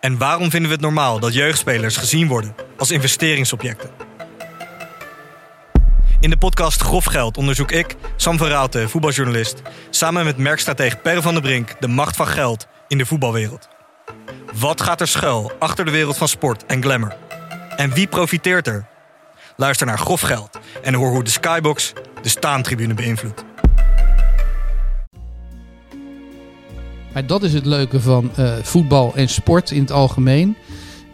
En waarom vinden we het normaal dat jeugdspelers gezien worden als investeringsobjecten? In de podcast Grof Geld onderzoek ik, Sam van voetbaljournalist, samen met merkstratege Per van der Brink de macht van geld in de voetbalwereld. Wat gaat er schuil achter de wereld van sport en glamour? En wie profiteert er? Luister naar Grof Geld en hoor hoe de Skybox de staantribune beïnvloedt. Maar dat is het leuke van eh, voetbal en sport in het algemeen.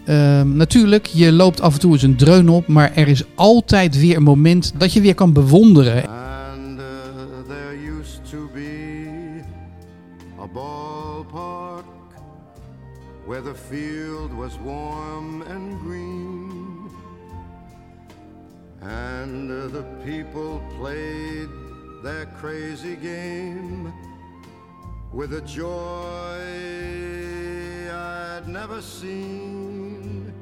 Ehm, natuurlijk, je loopt af en toe eens een dreun op, maar er is altijd weer een moment dat je weer kan bewonderen. And uh, there used to be a ballpark where the field was warm and green. And uh, the people played their crazy game with a joy I'd never seen.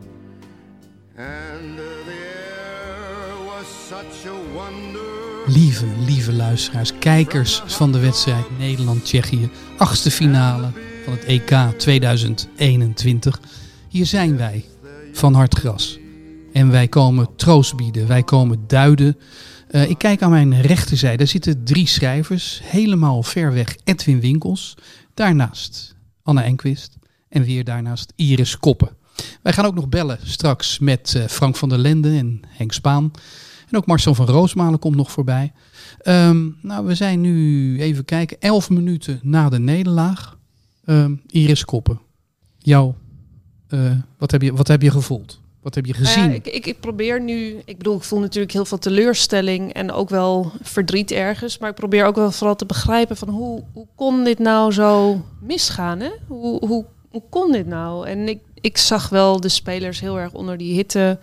And uh, the air was such a wonder. Lieve, lieve luisteraars, kijkers van de wedstrijd Nederland-Tsjechië, achtste finale van het EK 2021. Hier zijn wij, van Hartgras. En wij komen troost bieden, wij komen duiden. Eh, ik kijk aan mijn rechterzijde, daar zitten drie schrijvers, helemaal ver weg Edwin Winkels. Daarnaast Anna Enquist en weer daarnaast Iris Koppen. Wij gaan ook nog bellen straks met eh, Frank van der Lende en Henk Spaan. En ook Marcel van Roosmalen komt nog voorbij. Ehm, nou, we zijn nu, even kijken, elf minuten na de nederlaag. Ehm, Iris Koppen, jou, eh, wat, heb je, wat heb je gevoeld? Wat heb je Nou gezien? ik, ik, ik probeer nu, ik bedoel, ik voel natuurlijk heel veel teleurstelling en ook wel verdriet ergens. Maar ik probeer ook wel vooral te begrijpen van hoe, hoe kon dit nou zo misgaan? Hè? Hoe, hoe, hoe kon dit nou? En ik, ik zag wel de spelers heel erg onder die hitte.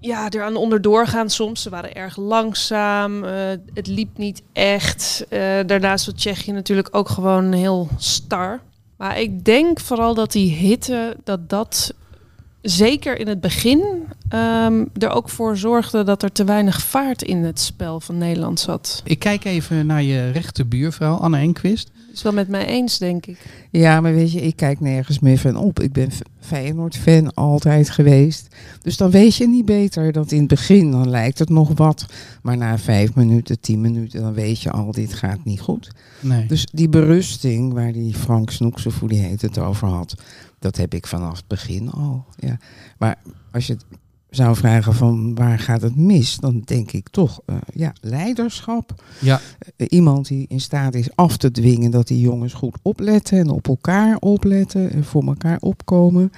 Ja, eraan onderdoor gaan soms. Ze waren erg langzaam. eh, het liep niet echt. Eh, daarnaast was Tsjechië natuurlijk ook gewoon heel star. Maar ik denk vooral dat die hitte, dat dat zeker in het begin ehm, er ook voor zorgde dat er te weinig vaart in het spel van Nederland zat. Ik kijk even naar je rechterbuurvrouw, Anna Enquist. Is wel met mij eens, denk ik. Ja, maar weet je, ik kijk nergens meer van op. Ik ben Feyenoord-fan altijd geweest. Dus dan weet je niet beter dat in het begin, dan lijkt het nog wat. Maar na vijf minuten, tien minuten, dan weet je al, dit gaat niet goed. Nee. Dus die berusting waar die Frank Snoekse, hoe die heet, het over had, dat heb ik vanaf het begin al. Ja. Maar als je het zou vragen van waar gaat het mis, dan denk ik toch, eh, ja, leiderschap. ja, Eh, iemand die in staat is af te dwingen dat die jongens goed opletten en op elkaar opletten en voor elkaar opkomen.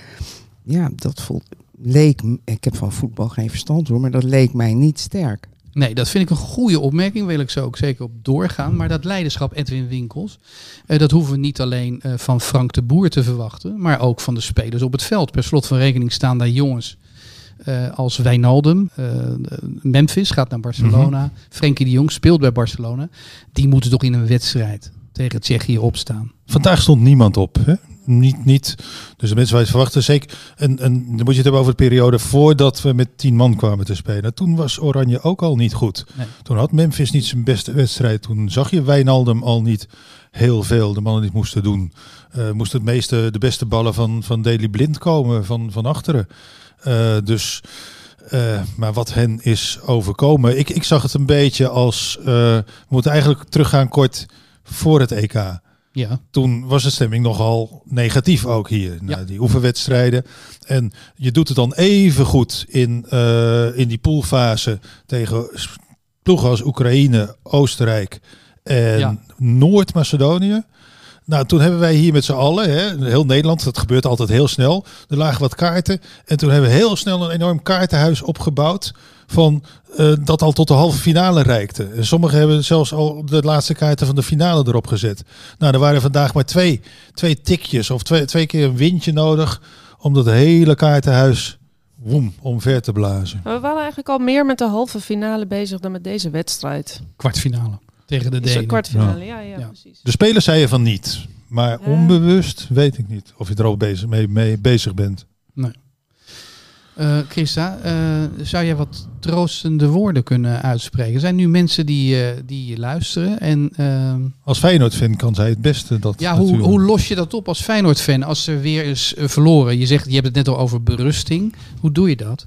Ja, dat voelt, leek, ik heb van voetbal geen verstand hoor, maar dat leek mij niet sterk. Nee, dat vind ik een goede opmerking. Wil ik zo ook zeker op doorgaan. Maar dat leiderschap Edwin Winkels, eh, dat hoeven we niet alleen eh, van Frank de Boer te verwachten, maar ook van de spelers op het veld. Per slot van rekening staan daar jongens eh, als Wijnaldum, eh, Memphis gaat naar Barcelona, Frenkie de Jong speelt bij Barcelona. Die moeten toch in een wedstrijd tegen Tsjechië opstaan. Vandaag stond niemand op. Hè? Niet, niet. Dus de mensen wij verwachten zeker. En, en dan moet je het hebben over de periode voordat we met tien man kwamen te spelen. Toen was Oranje ook al niet goed. Nee. Toen had Memphis niet zijn beste wedstrijd. Toen zag je Wijnaldum al niet heel veel. De mannen die het moesten doen. Eh moesten het meeste, de beste ballen van, van Daily Blind komen van, van achteren. Eh, dus. eh, maar wat hen is overkomen. Ik, ik zag het een beetje als. eh, we moeten eigenlijk teruggaan kort voor het EK Ja, toen was de stemming nogal negatief ook hier. Na Ja. die oefenwedstrijden. En je doet het dan even goed in, in die poolfase tegen ploegen als Oekraïne, Oostenrijk en Ja. Noord-Macedonië. Nou, toen hebben wij hier met z'n allen, hè, heel Nederland, dat gebeurt altijd heel snel. Er lagen wat kaarten. En toen hebben we heel snel een enorm kaartenhuis opgebouwd van eh, dat al tot de halve finale reikte. En sommigen hebben zelfs al de laatste kaarten van de finale erop gezet. Nou, er waren vandaag maar twee, twee tikjes of twee, twee keer een windje nodig om dat hele kaartenhuis woem, omver te blazen. Maar we waren eigenlijk al meer met de halve finale bezig dan met deze wedstrijd. Kwartfinale tegen de de Denen. kwartfinale, ja, ja, Ja. precies. De spelers zeiden van niet. Maar onbewust weet ik niet of je er al bezig, mee, mee bezig bent. Eh, Christa, eh, zou jij wat troostende woorden kunnen uitspreken? Er zijn nu mensen die, eh, die luisteren. En ehm, Als Feyenoord vindt, kan zij het beste dat ja, hoe, hoe los je dat op als Feyenoord-fan als er weer is verloren? Je zegt, je hebt het net al over berusting. Hoe doe je dat?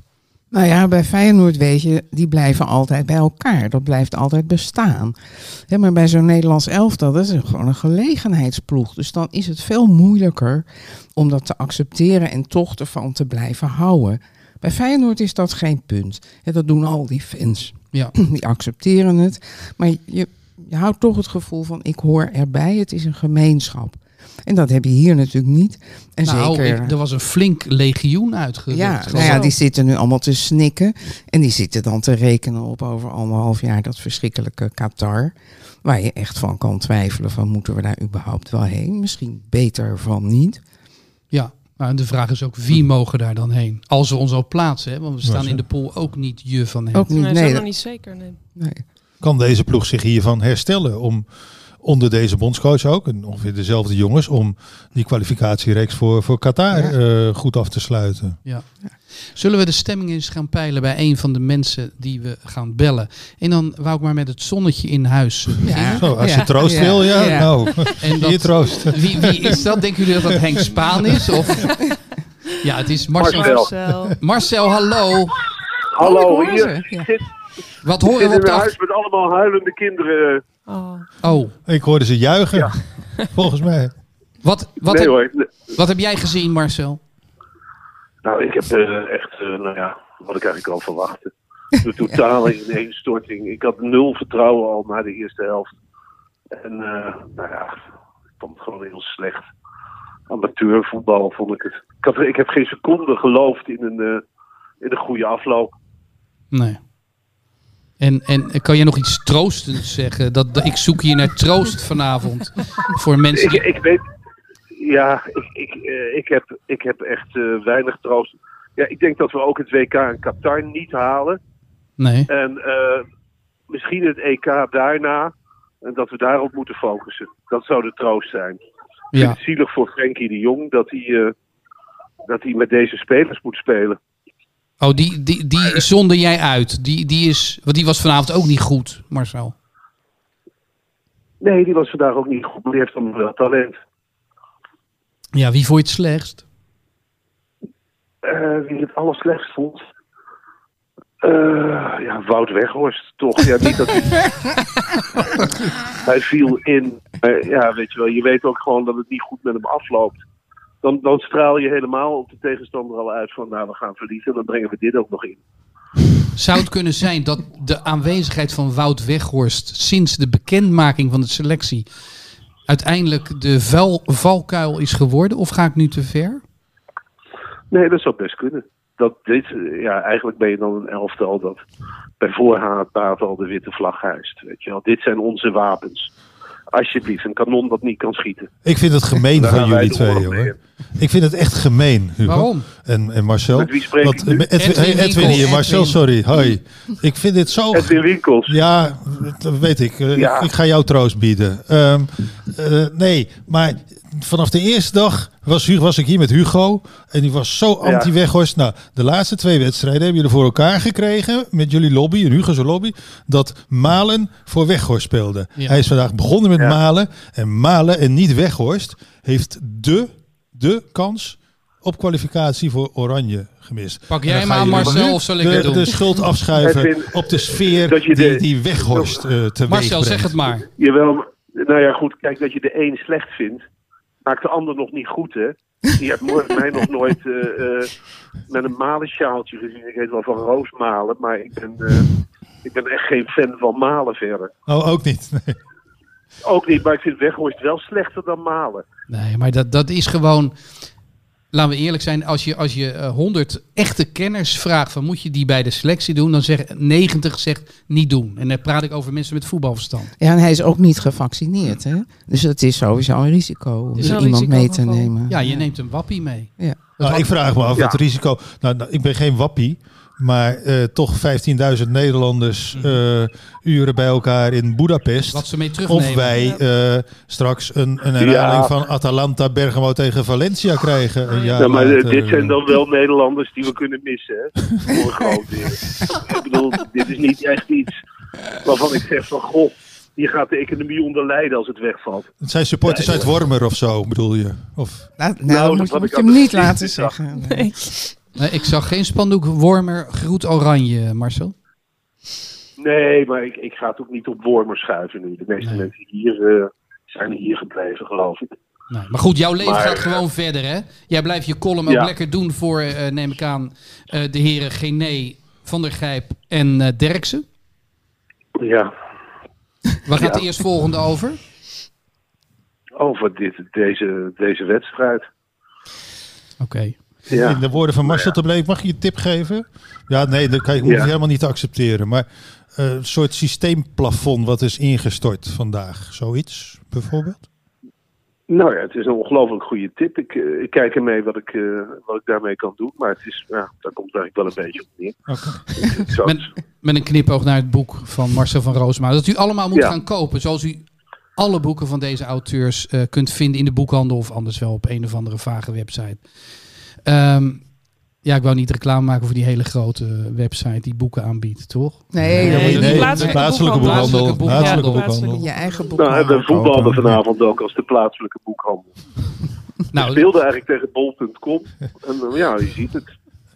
Nou ja, bij Feyenoord weet je, die blijven altijd bij elkaar. Dat blijft altijd bestaan. Maar bij zo'n Nederlands elftal, dat is gewoon een gelegenheidsploeg. Dus dan is het veel moeilijker om dat te accepteren en toch ervan te blijven houden. Bij Feyenoord is dat geen punt. Dat doen al die fans. Ja. Die accepteren het. Maar je, je houdt toch het gevoel van, ik hoor erbij. Het is een gemeenschap. En dat heb je hier natuurlijk niet. En nou, zeker... ik- er was een flink legioen uitgerukt. Ja, nou ja, die zitten nu allemaal te snikken. En die zitten dan te rekenen op over anderhalf jaar dat verschrikkelijke Qatar. Waar je echt van kan twijfelen van moeten we daar überhaupt wel heen? Misschien beter van niet. Ja, maar en de vraag is ook wie mogen daar dan heen? Als we ons al plaatsen, hè? want we staan in de pool ook niet je van het. Ook niet. Nee, dat is Nee, helemaal dat- niet zeker. Nee. nee. Kan deze ploeg zich hiervan herstellen om onder deze bondscoach ook, en ongeveer dezelfde jongens, om die kwalificatiereeks voor, voor Qatar eh, goed af te sluiten? Zullen we de stemming eens gaan peilen bij een van de mensen die we gaan bellen? En dan wou ik maar met het zonnetje in huis beginnen. Zo, als Ja, je troost ja, wil, ja, ja. nou, En hier troost. Wie, wie is dat? Denken jullie dat dat Henk Spaan is? Of? Ja, het is Marcel. Marcel. Hallo. Hallo, Oh, hoor hier. ja. Wat ik horen zit we in op de huis met allemaal huilende kinderen. Oh. Oh, Ik hoorde ze juichen, volgens mij. wat, wat, nee heb, hoor. Wat heb jij gezien, Marcel? Nou, ik heb eh, echt, eh, nou ja, wat ik eigenlijk al verwachtte. De totale ineenstorting. Ik had nul vertrouwen al na de eerste helft. En eh, nou ja, ik vond het gewoon heel slecht. Amateurvoetbal vond ik het. Ik, had, ik heb geen seconde geloofd in een, eh, in een goede afloop. Nee. En, en kan je nog iets troostends zeggen? Dat, dat, ik zoek hier naar troost vanavond. Voor mensen Ik, die... ik weet, ja, ik, ik, eh, ik, heb, ik heb echt eh, weinig troost. Ja, ik denk dat we ook het WK in Qatar niet halen. Nee. En eh, misschien het EK daarna. En dat we daarop moeten focussen. Dat zou de troost zijn. Ik vind Ja. het zielig voor Frenkie de Jong dat hij, dat hij met deze spelers moet spelen. Oh, die, die, die zonde jij uit. Die, die is, want die was vanavond ook niet goed, Marcel. Nee, die was vandaag ook niet goed, maar die heeft dan wel talent. Ja, wie vond je het slechtst? Eh, wie het allerslechtst vond? Eh, ja, Wout Weghorst, toch? Ja, niet dat hij... hij viel in. Ja, weet je wel, je weet ook gewoon dat het niet goed met hem afloopt. Dan, dan straal je helemaal op de tegenstander al uit van, nou, we gaan verliezen. En dan brengen we dit ook nog in. Zou het kunnen zijn dat de aanwezigheid van Wout Weghorst sinds de bekendmaking van de selectie uiteindelijk de vuil, valkuil is geworden? Of ga ik nu te ver? Nee, dat zou best kunnen. Dat dit, ja, eigenlijk ben je dan een elftal dat bij voorhaat al de witte vlag hijst. Weet je wel. Dit zijn onze wapens. Alsjeblieft, een kanon dat niet kan schieten. Ik vind het gemeen Daar van jullie twee, hoor. Ik vind het echt gemeen, Hugo. Waarom? En, en Marcel. Met wie spreek Want, ik nu? Edwin, Edwin hey, Edwin Winkels. hier, Marcel, Edwin. sorry. Hoi. Ik vind dit zo... Edwin Winkels. Ja, dat weet ik. Eh, Ja. Ik, ik ga jou troost bieden. Ehm, eh, nee, maar vanaf de eerste dag was, was ik hier met Hugo. En die was zo anti-Weghorst. Nou, de laatste twee wedstrijden hebben jullie voor elkaar gekregen. Met jullie lobby en Hugo's lobby. Dat Malen voor Weghorst speelde. Ja. Hij is vandaag begonnen met Ja. Malen. En Malen en niet Weghorst heeft de, de kans op kwalificatie voor Oranje gemist. Pak jij jullie Marcel, of zal ik de, het doen? De schuld afschuiven op de sfeer dat je die, de- die Weghorst uh, te Marcel, zeg het maar. Jawel, maar- nou ja, goed. Kijk, dat je de een slecht vindt, maakt de ander nog niet goed, hè? Je hebt mij nog nooit eh, eh, met een malensjaaltje gezien. Ik weet wel van roosmalen, maar ik ben, eh, ik ben echt geen fan van malen verder. Oh, ook niet. Nee. Ook niet, maar ik vind Weghorst wel slechter dan malen. Nee, maar dat, dat is gewoon... laten we eerlijk zijn, als je, als je eh, 100 echte kenners vraagt van moet je die bij de selectie doen, dan zegt 90 zegt niet doen. En dan praat ik over mensen met voetbalverstand. Ja, en hij is ook niet gevaccineerd, hè? Dus het is sowieso een risico om iemand mee te nemen. Ja, je neemt een wappie mee. Ja. Nou, ik vraag me af Ja. het risico. Nou, nou, ik ben geen wappie, maar eh, toch 15.000 Nederlanders eh, uren bij elkaar in Budapest. Wat ze mee terugnemen. Of wij eh, straks een, een herhaling van Atalanta Bergamo tegen Valencia krijgen. Een jaar Ja, maar later. dit zijn dan wel Nederlanders die we kunnen missen, hè? Voor een groot deel. Ik bedoel, dit is niet echt iets waarvan ik zeg van, goh, hier gaat de economie onder lijden als het wegvalt. Het zijn supporters uit Wormer of zo, bedoel je? Of, Nou, nou, Nou, dat moet, je hem niet laten zeggen. Nee. Nee, ik zag geen spandoek Wormer groet oranje, Marcel. Nee, maar ik, ik ga het ook niet op wormen schuiven nu. De meeste Nee. mensen hier eh, zijn hier gebleven, geloof ik. Nee, maar goed, jouw leven Maar, gaat eh, gewoon verder, hè? Jij blijft je column ook lekker doen voor, eh, neem ik aan, de heren Gené, Van der Gijp en Derksen. Ja, Waar gaat Ja. de eerstvolgende over? over dit, deze, deze wedstrijd. Oké. Ja. In de woorden van Marcel te Bleek, mag je je tip geven? Ja, nee, dat kan je, hoef je Ja. helemaal niet te accepteren. Maar eh, een soort systeemplafond wat is ingestort vandaag. Zoiets, bijvoorbeeld? Nou ja, het is een ongelooflijk goede tip. Ik, eh, ik kijk ermee wat ik, eh, wat ik daarmee kan doen. Maar het is, ja, daar komt eigenlijk wel een beetje op neer. Met, met een knipoog naar het boek van Marcel van Roosma. Dat u allemaal moet Ja. gaan kopen. Zoals u alle boeken van deze auteurs eh, kunt vinden in de boekhandel. Of anders wel op een of andere vage website. Ehm, ja, ik wou niet reclame maken voor die hele grote website die boeken aanbiedt, toch? Nee, Nee, dan moet je die nee, plaatselijke de plaatselijke boekhandel. boekhandel. Plaatselijke boekhandel. boekhandel. je eigen boek nou, en we kopen. voetbalden vanavond ook als de plaatselijke boekhandel. We Nou, speelden eigenlijk tegen bol.com. En eh, ja, je ziet het.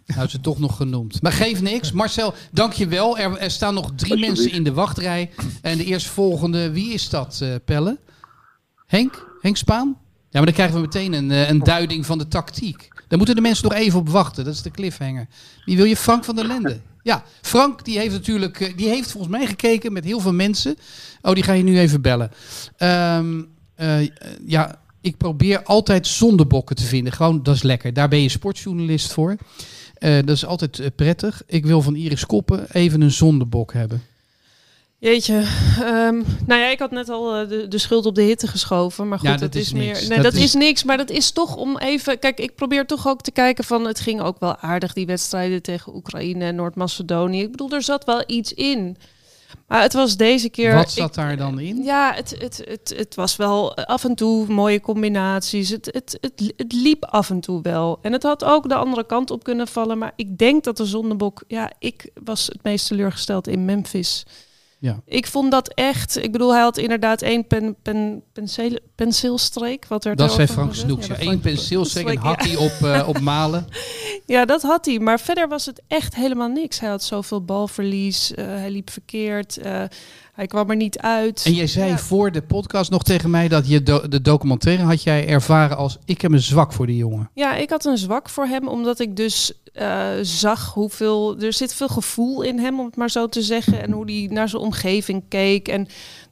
nou ze toch nog genoemd. Maar geef niks. Marcel, dank je wel. Er, er staan nog drie mensen in de wachtrij. En de eerstvolgende, wie is dat, eh, Pelle? Henk? Henk Spaan? Ja, maar dan krijgen we meteen een, eh, een duiding van de tactiek. Daar moeten de mensen nog even op wachten. Dat is de cliffhanger. Wie wil je? Frank van der Lende. Ja, Frank die heeft natuurlijk, eh, die heeft volgens mij gekeken met heel veel mensen. Oh, die ga je nu even bellen. Ehm, eh, ja, ik probeer altijd zondebokken te vinden. Gewoon, dat is lekker. Daar ben je sportjournalist voor. Eh, dat is altijd prettig. Ik wil van Iris Koppen even een zondebok hebben. Jeetje. ehm, nou ja, ik had net al eh, de, de schuld op de hitte geschoven. Maar goed, Ja, dat, dat is, meer. Nee, Dat dat, is- is... niks. Maar dat is toch om even. Kijk, ik probeer toch ook te kijken van. Het ging ook wel aardig, die wedstrijden tegen Oekraïne en Noord-Macedonië. Ik bedoel, er zat wel iets in. Maar het was deze keer. Wat zat ik- daar dan in? Ja, het, het, het, het was wel af en toe mooie combinaties. Het, het, het, het liep af en toe wel. En het had ook de andere kant op kunnen vallen. Maar ik denk dat de zondebok... Ja, ik was het meest teleurgesteld in Memphis. Ja. Ik vond dat echt... Ik bedoel, hij had inderdaad één pen, pen, penseel, penseelstreek. Wat werd Dat zei Frank? Snoeks. Ja, Eén penseelstreek en Snoeks, hakkie op, eh, op malen. Ja, dat had hij. Maar verder was het echt helemaal niks. Hij had zoveel balverlies. eh, hij liep verkeerd. eh, hij kwam er niet uit. En jij zei Ja. voor de podcast nog tegen mij dat je do- de documentaire had jij ervaren als ik heb een zwak voor die jongen. Ja, ik had een zwak voor hem, omdat ik dus zag hoeveel... Er zit veel gevoel in hem, om het maar zo te zeggen. En hoe hij naar zijn omgeving keek. En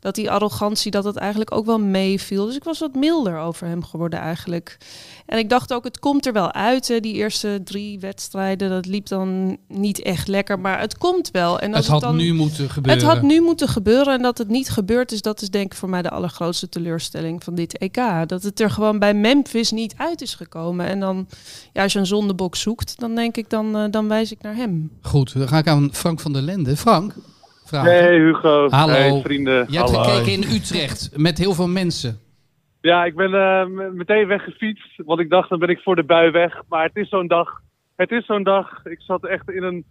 dat die arrogantie, dat het eigenlijk ook wel meeviel. Dus ik was wat milder over hem geworden eigenlijk. En ik dacht ook, het komt er wel uit. Hè. Die eerste drie wedstrijden, dat liep dan niet echt lekker. Maar het komt wel. En als Het had dan... nu moeten gebeuren. Het had nu moeten gebeuren en dat het niet gebeurd is, dat is denk ik voor mij de allergrootste teleurstelling van dit EK. Dat het er gewoon bij Memphis niet uit is gekomen. En dan, ja, als je een zondebok zoekt, dan denk ik, dan, eh, dan wijs ik naar hem. Goed, dan ga ik aan Frank van der Lende. Frank, vraag. Hey Hugo. Hallo. Hey vrienden. Je hebt Hallo. gekeken in Utrecht met heel veel mensen. Ja, ik ben eh, meteen weggefietst. Want ik dacht, dan ben ik voor de bui weg. Maar het is zo'n dag. Het is zo'n dag. Ik zat echt in een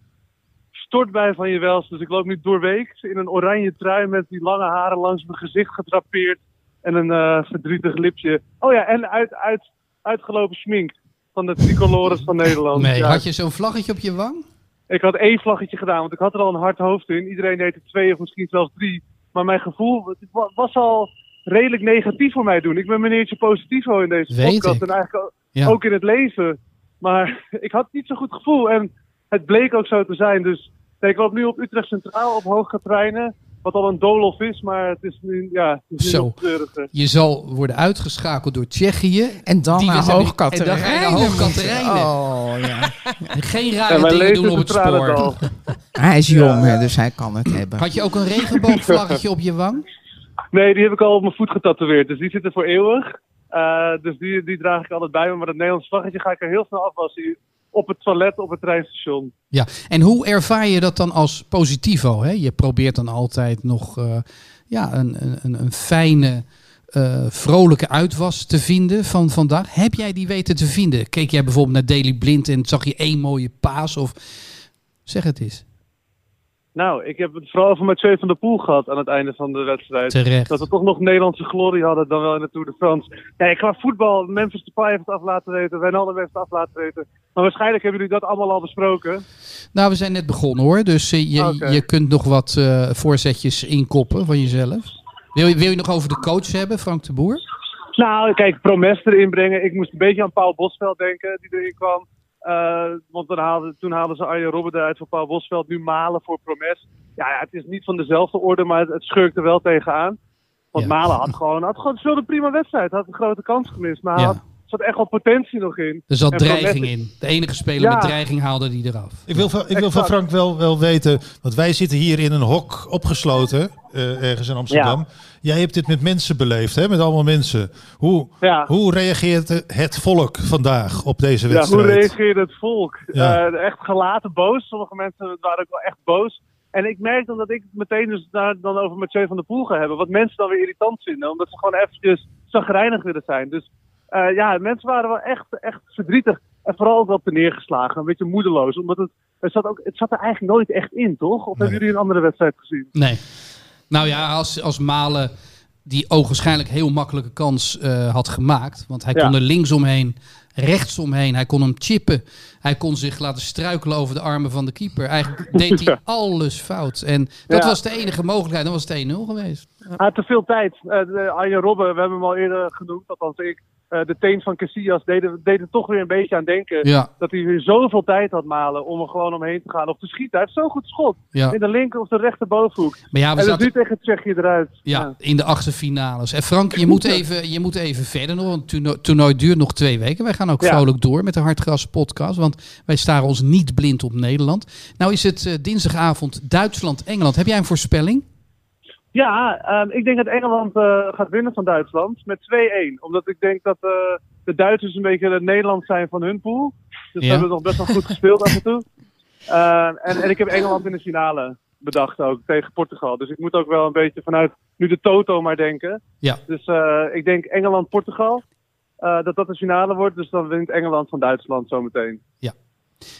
stortbui van je wels. Dus ik loop nu doorweeks in een oranje trui met die lange haren langs mijn gezicht gedrapeerd. En een eh, verdrietig lipje. Oh ja, en uit, uit, uitgelopen smink van de tricolores van Nederland. Nee, Ja, had je zo'n vlaggetje op je wang? Ik had één vlaggetje gedaan, want ik had er al een hard hoofd in. Iedereen deed er twee of misschien zelfs drie. Maar mijn gevoel het was al redelijk negatief voor mij doen. Ik ben meneertje Positivo in deze Weet podcast ik. en eigenlijk ook, Ja. ook in het leven. Maar ik had niet zo'n goed gevoel en het bleek ook zo te zijn. Dus ik loop nu op Utrecht Centraal op hoge treinen. Wat al een doolhof is, maar het is nu, ja, het is nu Zo. nog treuriger. Je zal worden uitgeschakeld door Tsjechië. En dan Die naar wedstrijd- Hoog en dan naar Hoogkaterijnen. Oh, ja. Geen En rare dingen doen op is het spoor. Hij is jong, dus hij kan het hebben. Had je ook een regenboogvlaggetje op je wang? Nee, die heb ik al op mijn voet getatoeëerd. Dus die zitten voor eeuwig. Eh, dus die, die draag ik altijd bij me. Maar dat Nederlands vlaggetje ga ik er heel snel afwassen. Op het toilet, op het treinstation. Ja, en hoe ervaar je dat dan als positivo? Hè? Je probeert dan altijd nog eh, ja, een, een, een- een fijne, eh, vrolijke uitwas te vinden van vandaag. Heb jij die weten te vinden? Keek jij bijvoorbeeld naar Daily Blind en zag je één mooie paas? Of zeg het eens. Nou, ik heb het vooral over Mathieu van der Poel gehad aan het einde van de wedstrijd. Terecht. Dat we toch nog Nederlandse glorie hadden dan wel in de Tour de France. Ja, qua voetbal, Memphis Depay heeft het af laten weten, Wijnaldum heeft het af laten weten. Maar waarschijnlijk hebben jullie dat allemaal al besproken. Nou, we zijn net begonnen hoor. Dus eh, je, je kunt nog wat eh, voorzetjes inkoppen van jezelf. Wil je, wil je nog over de coach hebben, Frank de Boer? Nou, kijk, Promes erin brengen. Ik moest een beetje aan Paul Bosveld denken, die erin kwam. Eh, want dan haalden, toen haalden ze Arjen Robben eruit voor Paul Bosveld. Nu Malen voor Promes. Ja, ja, het is niet van dezelfde orde, maar het, het schurkt er wel tegenaan. Want Ja. Malen had gewoon, had gewoon een prima wedstrijd. Had een grote kans gemist. Maar Ja. had, zat echt wel potentie nog in. Er zat En dreiging in. De enige speler Ja. met dreiging haalde die eraf. Ik wil, van, ik wil van. Frank wel, wel weten, want wij zitten hier in een hok opgesloten, eh, ergens in Amsterdam. Jij hebt dit met mensen beleefd, hè? met allemaal mensen. Hoe, Ja. hoe reageert het volk vandaag op deze Ja, hoe wedstrijd? reageerde het volk? Ja. Eh, echt gelaten boos. Sommige mensen waren ook wel echt boos. En ik merk dan dat ik het meteen dus daar dan over Mathieu van der Poel ga hebben. Wat mensen dan weer irritant vinden. Omdat ze gewoon eventjes zagrijnig willen zijn. Dus eh, ja, mensen waren wel echt, echt verdrietig. En vooral ook wel te neergeslagen. Een beetje moedeloos. Omdat het, het, zat ook, het zat er eigenlijk nooit echt in, toch? Of hebben jullie een andere wedstrijd gezien? Nee. Nou ja, als, als Malen die ogenschijnlijk heel makkelijke kans eh, had gemaakt. Want hij Ja. kon er linksomheen, rechtsomheen. Hij kon hem chippen. Hij kon zich laten struikelen over de armen van de keeper. Eigenlijk deed hij Ja. alles fout. En dat Ja. was de enige mogelijkheid. Dan was het 1-0 geweest. Hij had te veel tijd. Arjen Robben, we hebben hem al eerder genoemd. Althans ik. Eh, de teen van Casillas deden, deden toch weer een beetje aan denken. Ja, dat hij weer zoveel tijd had malen om er gewoon omheen te gaan of te schieten. Hij heeft zo'n goed schot. ja. In de linker of de rechterbovenhoek. Maar ja, we en dat zaten nu tegen Tsjechië eruit. ja, in de achtste finales. En Frank, je moet even, je moet even verder nog. Want het toernooi, duurt nog twee weken. Wij gaan ook vrolijk door met de Hartgras podcast. Want wij staren ons niet blind op Nederland. Nou is het eh, dinsdagavond Duitsland-Engeland. Heb jij een voorspelling? Ja, ehm, ik denk dat Engeland eh, gaat winnen van Duitsland met 2-1. Omdat ik denk dat eh, de Duitsers een beetje het Nederland zijn van hun pool. Dus Ja. we hebben nog best wel goed gespeeld af en toe. Ehm, en, en ik heb Engeland in de finale bedacht ook tegen Portugal. Dus ik moet ook wel een beetje vanuit nu de Toto maar denken. Ja. Dus eh, ik denk Engeland-Portugal. dat dat de finale wordt. Dus dan wint Engeland van Duitsland zometeen.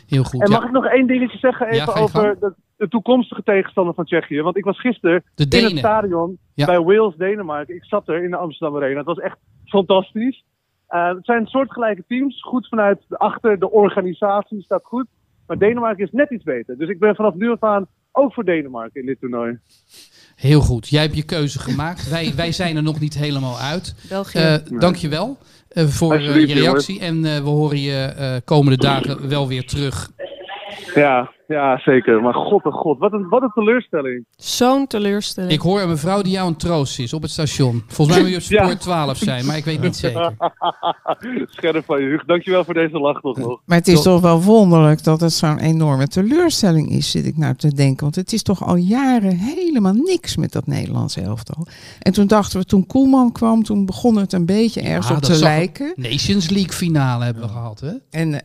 Heel goed. En ja. mag ik nog één dingetje zeggen even over de, de toekomstige tegenstander van Tsjechië? Want ik was gisteren De in het stadion Ja. bij Wales-Denemarken. Ik zat er in de Amsterdam Arena. Het was echt fantastisch. Eh, het zijn soortgelijke teams. Goed vanuit de achter, de organisatie staat goed. Maar Denemarken is net iets beter. Dus ik ben vanaf nu af aan ook voor Denemarken in dit toernooi. Heel goed. Jij hebt je keuze gemaakt. wij, wij zijn er nog niet helemaal uit. België. Eh Dankjewel voor eh, je reactie. En eh, we horen je eh, komende dagen wel weer terug. Ja, ja, zeker. Maar god, oh god. Wat een, wat een teleurstelling. Zo'n teleurstelling. Ik hoor een mevrouw die jou een troost is op het station. Volgens mij moet je op Ja. spoor 12 zijn, maar ik weet niet zeker. Scherp van je, Huug. Dankjewel voor deze lach toch nog. Maar het is toch wel wonderlijk dat het zo'n enorme teleurstelling is, zit ik nou te denken. Want het is toch al jaren helemaal niks met dat Nederlandse elftal. En toen dachten we, toen Koelman kwam, toen begon het een beetje ergens Ja, op te lijken. Nations League finale hebben we gehad, hè? En,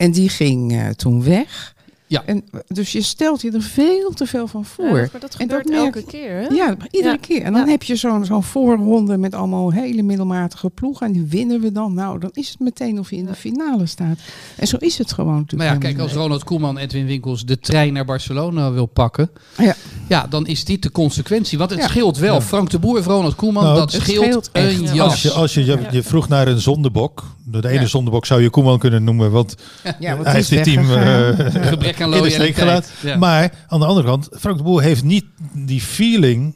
en die ging eh, toen weg. Ja. En, dus je stelt je er veel te veel van voor. Ja, maar dat En dat gebeurt merk- elke keer, hè? Ja, iedere Ja. keer. En dan Ja. heb je zo'n zo'n voorronde met allemaal hele middelmatige ploegen. En die winnen we dan. Nou, dan is het meteen of je in de finale staat. En zo is het gewoon natuurlijk. Maar ja, kijk, als Ronald Koeman Edwin Winkels de trein naar Barcelona wil pakken, Ja. ja, dan is dit de consequentie. Want het Ja. scheelt wel. Ja. Frank de Boer of Ronald Koeman, Nou, dat scheelt, scheelt een Ja. jas. Als je, als je, je, je vroeg naar een zondebok. De ene Ja. zondebok zou je Koeman kunnen noemen. Want Ja, want hij heeft is dit team eh, Gebrek aan in de steek loyaliteit. gelaten. Ja. Maar aan de andere kant, Frank de Boer heeft niet die feeling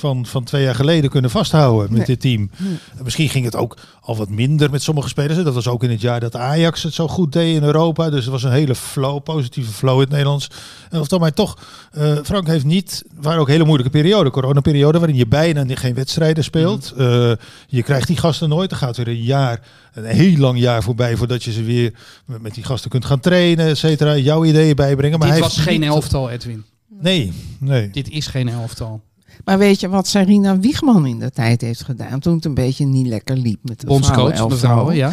van, van twee jaar geleden kunnen vasthouden met Nee. dit team. Nee. Misschien ging het ook al wat minder met sommige spelers. Dat was ook in het jaar dat Ajax het zo goed deed in Europa. Dus het was een hele flow, positieve flow in het Nederlands. En of dan maar toch, eh, Frank heeft niet, waren ook hele moeilijke perioden, coronaperiode, waarin je bijna geen wedstrijden speelt. Mhm. Eh, je krijgt die gasten nooit. Er gaat weer een jaar, een heel lang jaar voorbij voordat je ze weer met die gasten kunt gaan trainen, et cetera. Jouw ideeën bijbrengen. Maar Dit hij was geen niet- elftal, Edwin. Nee, nee. Dit is geen elftal. Maar weet je wat Sarina Wiegman in de tijd heeft gedaan toen het een beetje niet lekker liep met de Bondscoach, vrouwenelftal? mevrouw, ja.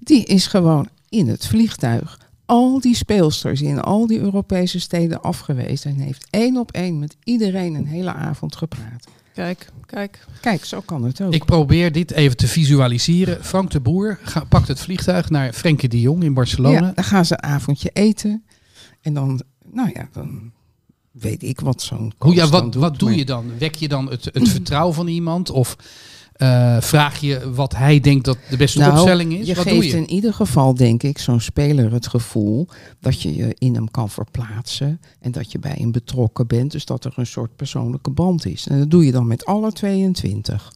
Die is gewoon in het vliegtuig al die speelsters in al die Europese steden afgewezen en heeft één op één met iedereen een hele avond gepraat. Kijk, kijk. Kijk, zo kan het ook. Ik probeer dit even te visualiseren. Frank de Boer ga- pakt het vliegtuig naar Frenkie de Jong in Barcelona. Ja, dan gaan ze een avondje eten en dan, nou ja, dan weet ik wat zo'n Hoe, coach ja, wat, doet, wat doe maar- je dan? Wek je dan het, het vertrouwen van iemand? Of eh, vraag je wat hij denkt dat de beste Nou, opstelling is? Je wat geeft doe je? in ieder geval, denk ik, zo'n speler het gevoel dat je je in hem kan verplaatsen en dat je bij hem betrokken bent. Dus dat er een soort persoonlijke band is. En dat doe je dan met alle 22.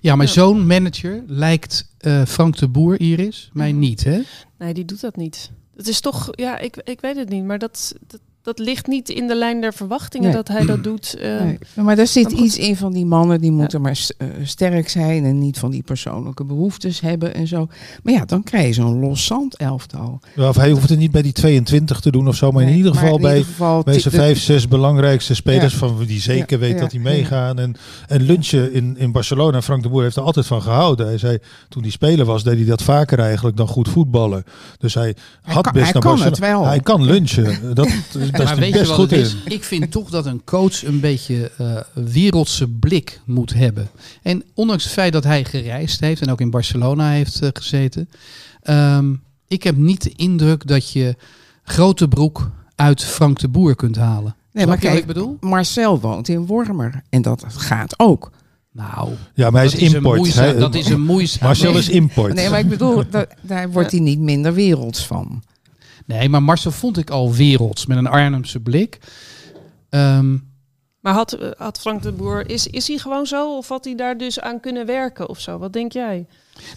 Ja, maar zo'n manager lijkt eh, Frank de Boer, Iris, mij niet, hè? Nee, die doet dat niet. Het is toch, ja, ik, ik weet het niet, maar dat, dat, dat ligt niet in de lijn der verwachtingen Nee. dat hij dat doet. eh. Nee, maar daar zit iets in van die mannen, die moeten maar eh, sterk zijn en niet van die persoonlijke behoeftes hebben en zo. Maar ja, dan krijg je zo'n los zand elftal. Ja, Of hij hoeft het niet bij die 22 te doen of zo, maar in ieder maar geval in bij, ieder geval bij ti- zijn vijf, zes belangrijkste spelers Ja. van die zeker Ja, weet ja, dat die ja. meegaan. En, en lunchen in, in Barcelona, Frank de Boer heeft er altijd van gehouden. Hij zei, toen hij speler was, deed hij dat vaker eigenlijk dan goed voetballen. Dus hij, Hij had kan- best hij naar kan Barcelona. het wel. Hij kan lunchen. Dat, dat is maar weet je wat goed het in. is? Ik vind toch dat een coach een beetje eh wereldse blik moet hebben. En ondanks het feit dat hij gereisd heeft en ook in Barcelona heeft eh, gezeten. ehm, ik heb niet de indruk dat je grote broek uit Frank de Boer kunt halen. Nee, maar kijk, ik bedoel? Marcel woont in Wormer en dat gaat ook. Nou, Ja, maar hij is import. dat is een moeizaam. Marcel nee. is import. Nee, maar ik bedoel, da- daar wordt hij niet minder werelds van. Nee, maar Marcel vond ik al werelds met een Arnhemse blik. Ehm, Maar had, had Frank de Boer, is, is hij gewoon zo? Of had hij daar dus aan kunnen werken of zo? Wat denk jij?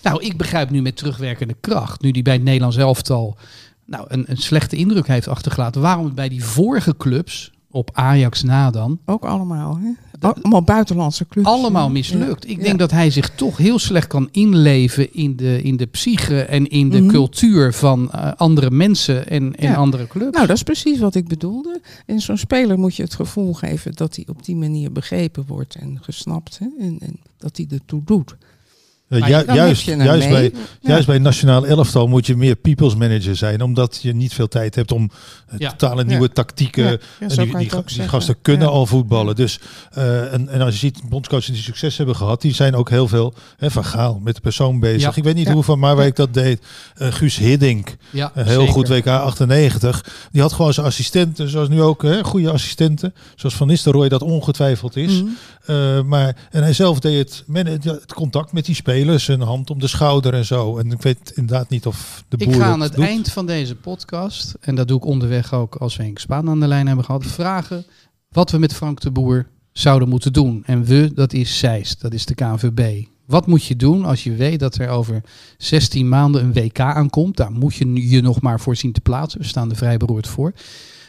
Nou, ik begrijp nu met terugwerkende kracht, nu die bij het Nederlands elftal nou, een, een slechte indruk heeft achtergelaten, waarom het bij die vorige clubs, op Ajax na dan, Ook allemaal, hè? Allemaal buitenlandse clubs. allemaal Ja. mislukt. Ik Ja. denk dat hij zich toch heel slecht kan inleven in de, in de psyche en in de Mhm. cultuur van eh, andere mensen en, en Ja. andere clubs. Nou, dat is precies wat ik bedoelde. En zo'n speler moet je het gevoel geven dat hij op die manier begrepen wordt en gesnapt. Hè? En, en dat hij ertoe doet. Ju- dan juist juist, mee. bij, Ja. juist bij nationaal elftal moet je meer people's manager zijn. Omdat je niet veel tijd hebt om eh, Ja. totale nieuwe tactieken. Ja, ja, en die, gasten kunnen al voetballen. Dus, eh, en, en als je ziet, bondscoaches die succes hebben gehad, die zijn ook heel veel hè, van Gaal met de persoon bezig. Ik weet niet hoe van Marwijk dat deed. Eh, Guus Hiddink, heel zeker. goed WK 98. Die had gewoon zijn assistenten, zoals nu ook, hè, goede assistenten. Zoals Van Nistelrooy dat ongetwijfeld is. Mhm. Eh, maar, en hij zelf deed het, het contact met die spelers, een hand om de schouder en zo. En ik weet inderdaad niet of de boer Ik ga aan het doet. eind van deze podcast, en dat doe ik onderweg ook als we Henk Spaan aan de lijn hebben gehad, vragen wat we met Frank de Boer zouden moeten doen. En we, dat is Zeist, dat is de KNVB. Wat moet je doen als je weet dat er over 16 maanden een WK aankomt? Daar moet je je nog maar voor zien te plaatsen. We staan er vrij beroerd voor.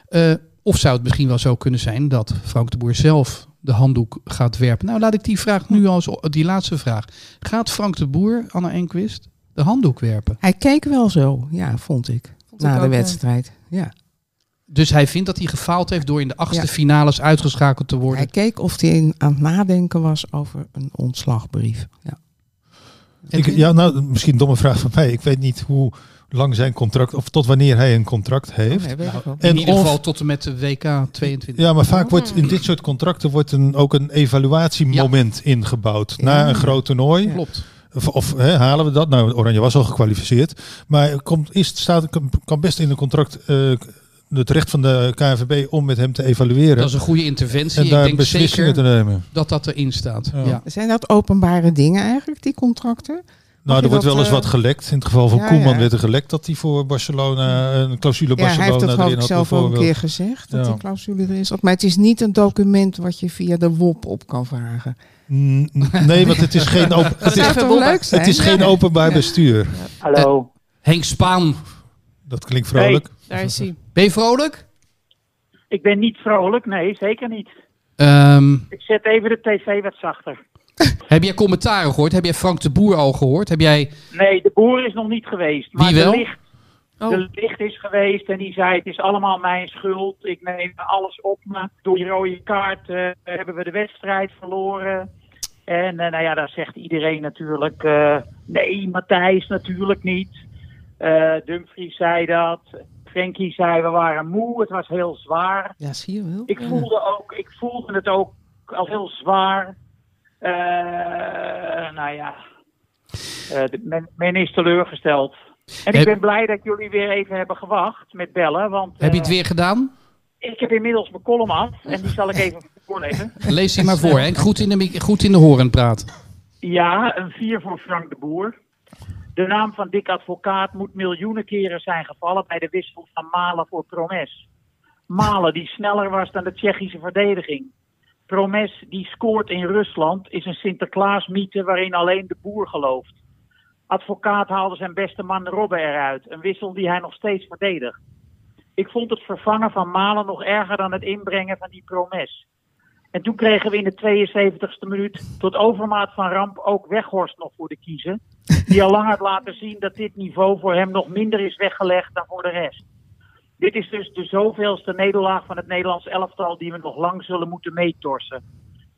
Eh, of zou het misschien wel zo kunnen zijn dat Frank de Boer zelf de handdoek gaat werpen? Nou, laat ik die vraag nu als die laatste vraag. Gaat Frank de Boer, Anna Enquist, de handdoek werpen? Hij keek wel zo, ja, vond ik. Vond ik na de wedstrijd. Ja. Dus hij vindt dat hij gefaald heeft door in de achtste Ja. finales uitgeschakeld te worden. Hij keek of hij in- aan het nadenken was over een ontslagbrief. Ja. Ik, ja, nou, misschien een domme vraag van mij. Ik weet niet hoe lang zijn contract, of tot wanneer hij een contract heeft. Oh, ik wel. in ieder of- geval tot en met de WK 22. Ja, maar vaak wordt in dit soort contracten wordt een, ook een evaluatiemoment ingebouwd. Na een groot toernooi. Klopt. Of, of hè, halen we dat? Nou, Oranje was al gekwalificeerd. Maar komt, is, staat, kan- kan best in een contract eh, het recht van de KNVB om met hem te evalueren. Dat is een goede interventie. en Ik daar denk beslissingen zeker te nemen. dat dat erin staat. Ja. Ja. Zijn dat openbare dingen eigenlijk, die contracten? Nou, er wordt wel eens eh, wat gelekt. In het geval van ja, Koeman ja. werd er gelekt dat hij voor Barcelona een clausule Ja, hij Barcelona heeft dat had. zelf ook een keer gezegd, dat Ja. die clausule erin zat. Maar het is niet een document wat je via de WOP op kan vragen. Mm, Nee, want het is geen, open, het is, leuk het is geen openbaar bestuur. Hallo. Henk Spaan, Dat klinkt vrolijk. Daar is hij. ben je vrolijk? Ik ben niet vrolijk, nee, zeker niet. Ehm, Ik zet even de tv wat zachter. heb jij commentaren gehoord? Heb jij Frank de Boer al gehoord? Heb jij... Nee, de boer is nog niet geweest. Maar Wie wel? De licht, Oh. de licht is geweest en die zei: Het is allemaal mijn schuld. Ik neem alles op me. Door die rode kaart eh, hebben we de wedstrijd verloren. En eh, nou ja, daar zegt iedereen natuurlijk: eh, Nee, Matthijs natuurlijk niet. Eh Dumfries zei dat. Frenkie zei: We waren moe. Het was heel zwaar. Ja, zie je wel. Ik voelde, ook, ik voelde het ook al heel zwaar. Eh, nou ja, Eh, men, men is teleurgesteld. En ik ben blij dat jullie weer even hebben gewacht met bellen. Want Heb je het eh, weer gedaan? ik heb inmiddels mijn column af. En die zal ik even voorlezen. Lees die maar voor, Henk. Goed in de, goed in de horen praten. Ja, een 4 voor Frank de Boer. De naam van Dick Advocaat moet miljoenen keren zijn gevallen bij de wissel van Malen voor Promes. Malen die sneller was dan de Tsjechische verdediging. Promes die scoort in Rusland is een Sinterklaas-mythe waarin alleen de boer gelooft. Advocaat haalde zijn beste man Robben eruit, een wissel die hij nog steeds verdedigt. Ik vond het vervangen van Malen nog erger dan het inbrengen van die Promes. En toen kregen we in de 72e minuut tot overmaat van ramp ook Weghorst nog voor de kiezen. Die al lang had laten zien dat dit niveau voor hem nog minder is weggelegd dan voor de rest. Dit is dus de zoveelste nederlaag van het Nederlands elftal die we nog lang zullen moeten meetorsen.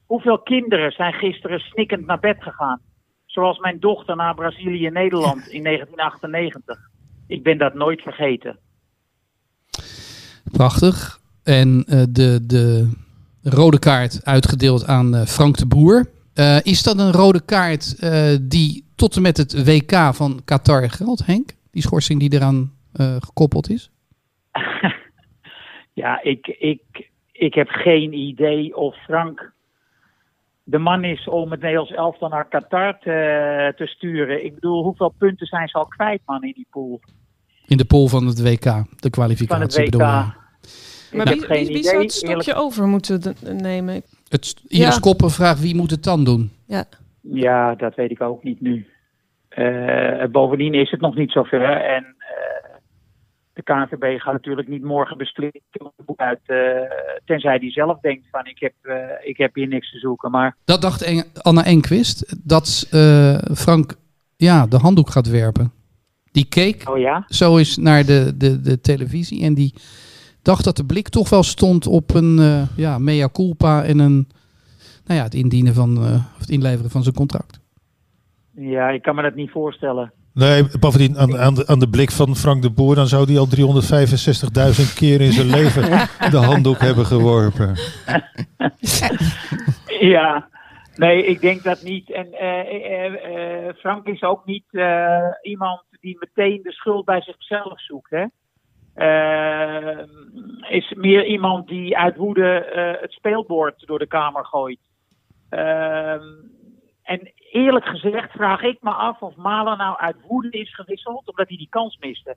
Hoeveel kinderen zijn gisteren snikkend naar bed gegaan? Zoals mijn dochter naar Brazilië-Nederland in 1998. Ik ben dat nooit vergeten. Prachtig. En eh, de, de rode kaart uitgedeeld aan eh, Frank de Boer. Eh, is dat een rode kaart die tot en met het WK van Qatar geldt, Henk? Die schorsing die eraan gekoppeld is? Ja, ik, ik, ik heb geen idee of Frank de man is om het Nederlands elftal naar Qatar te, te sturen. Ik bedoel, hoeveel punten zijn ze al kwijt, man, in die pool? In de pool van het WK, de Van kwalificatie het WK. bedoel je? Maar ik wie, wie, wie zou het stokje eerlijk- over moeten nemen? Het, st- Iris Ja. Koppen vraagt wie moet het dan doen? Ja. Ja, dat weet ik ook niet nu. Eh, bovendien is het nog niet zover. En de KNVB gaat natuurlijk niet morgen beslissen uit, eh, tenzij die zelf denkt van ik heb, eh, ik heb hier niks te zoeken. Maar Dat dacht Eng- Anna Enquist, dat eh, Frank ja, de handdoek gaat werpen. Die keek oh ja, zo eens naar de, de, de televisie en die dacht dat de blik toch wel stond op een ja, mea culpa en een, nou ja, het indienen van, of het inleveren van zijn contract. ja, ik kan me dat niet voorstellen. Nee, bovendien aan, aan, de, aan de blik van Frank de Boer, dan zou hij al 365.000 keer in zijn leven de handdoek hebben geworpen. Ja, nee, ik denk dat niet. En eh, eh, eh, Frank is ook niet eh, iemand die meteen de schuld bij zichzelf zoekt. Hè? Is meer iemand die uit woede eh, het speelbord door de kamer gooit. Ehm, en eerlijk gezegd vraag ik me af of Malen nou uit woede is gewisseld omdat hij die kans miste.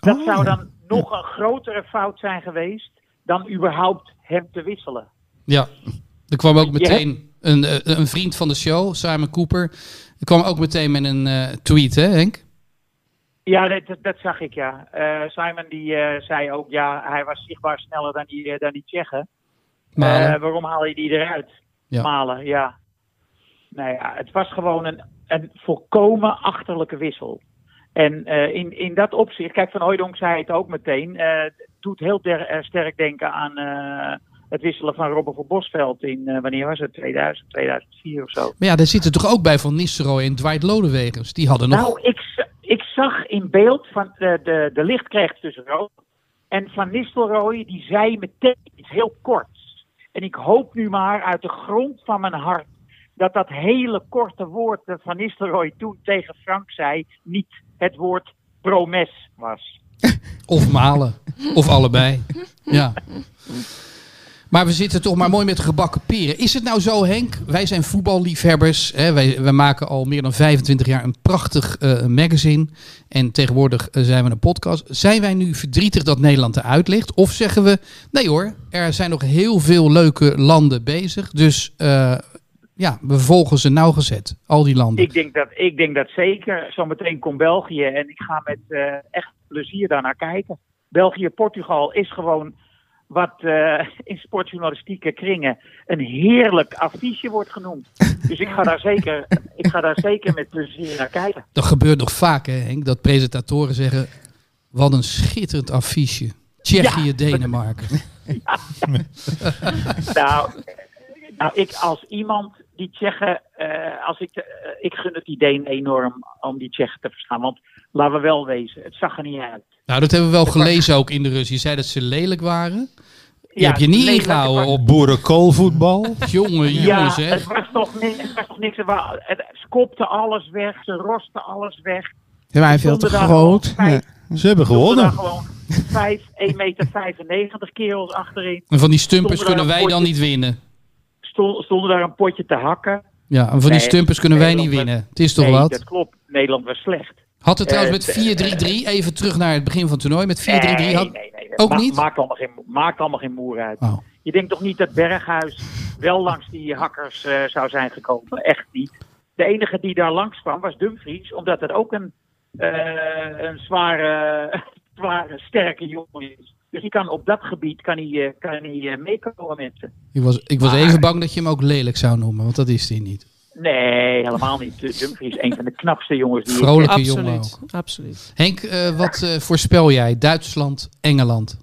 Dat Oh, zou ja. dan nog een grotere fout zijn geweest dan überhaupt hem te wisselen. Ja, er kwam ook meteen een, eh, een vriend van de show, Simon Cooper, er kwam ook meteen met een eh, tweet, hè Henk? Ja, dat, dat, zag ik, ja. Eh, Simon die zei ook, ja, hij was zichtbaar sneller dan die, dan die Tsjechen. Waarom haal je die eruit? Ja. Malen, ja. Nou ja, het was gewoon een, een volkomen achterlijke wissel. En eh, in, in dat opzicht, kijk, Van Hooijdonk zei het ook meteen, het doet heel der- eh, sterk denken aan het wisselen van Robben voor Bosveld in, wanneer was het, 2000, 2004 of zo. Maar ja, daar zitten toch ook bij Van Nistelrooy en Dwight Lodewegens. Die hadden nog... Nou, ik, ik zag in beeld van de, de, de licht kreeg tussen rood. En Van Nistelrooy die zei meteen iets heel korts. En ik hoop nu maar uit de grond van mijn hart dat dat hele korte woord dat Van Nistelrooy toen tegen Frank zei niet het woord promes was. Of malen. of allebei. Ja. Maar we zitten toch maar mooi met gebakken peren. Is het nou zo, Henk? Wij zijn voetballiefhebbers. Hè? Wij, wij maken al meer dan 25 jaar een prachtig eh, magazine. En tegenwoordig eh, zijn we een podcast. Zijn wij nu verdrietig dat Nederland eruit ligt? Of zeggen we, nee hoor, er zijn nog heel veel leuke landen bezig. Dus eh, ja, we volgen ze nauwgezet, al die landen. Ik denk dat, ik denk dat zeker. Zometeen komt België en ik ga met eh, echt plezier daarnaar kijken. België-Portugal is gewoon wat eh, in sportjournalistieke kringen een heerlijk affiche wordt genoemd. Dus ik ga daar zeker, ik ga daar zeker met plezier naar kijken. Dat gebeurt nog vaak, hè, Henk, dat presentatoren zeggen: wat een schitterend affiche. Tsjechië, Ja. Denemarken. Nou, nou, ik als iemand die Tsjechen, eh, als ik, eh, ik gun het die Denen enorm om die Tsjechen te verslaan. Want laten we wel wezen, het zag er niet uit. Nou, dat hebben we wel gelezen ook in de Rus. Je zei dat ze lelijk waren. Je Ja, hebt je niet ingehouden op Boerenkoolvoetbal. jongen, Ja, jongens, het hè. was toch, het was toch niks. Het, het skopte alles weg, ze rosten alles weg. Ze waren veel te groot. Ja. Ze hebben gewonnen. gewoon vijf, 1,95 meter kerels achterin. En van die stumpers kunnen wij dan niet winnen. Stond, stonden daar een potje te hakken. Ja, en van die stumpers kunnen wij niet winnen. Het is toch nee, wat? dat klopt. Nederland was slecht. Had het trouwens Eh, met 4-3-3, even terug naar het begin van het toernooi, met 4-3-3 nee, had... nee, nee. Ook Ma- niet? Maakt allemaal, geen, maakt allemaal geen moer uit. Oh. Je denkt toch niet dat Berghuis wel langs die hakkers eh, zou zijn gekomen? Echt niet. De enige die daar langs kwam was Dumfries, omdat het ook een, eh, een zware, zware, sterke jongen is. Dus die kan op dat gebied kan hij, eh, kan hij eh, meekomen met ze. Ik was, ik was Maar- even bang dat je hem ook lelijk zou noemen, want dat is hij niet. Nee, helemaal niet. Dumfries is een van de knapste jongens die ik Vrolijke jongen ook. Absoluut, absoluut. Henk, eh, wat voorspel jij? Duitsland, Engeland?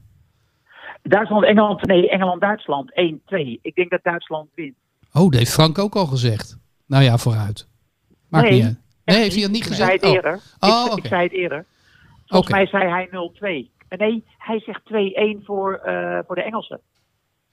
Duitsland, Engeland, nee, Engeland, Duitsland 1-2. Ik denk dat Duitsland wint. Oh, dat heeft Frank ook al gezegd. Nou ja, vooruit. Maakt Nee, niet uit. Nee, heeft hij dat niet Ik gezegd? zei het Oh. eerder. Oh, ik, oké. ik zei het eerder. Volgens mij zei hij 0-2. Nee, hij zegt 2-1 voor, eh, voor de Engelsen.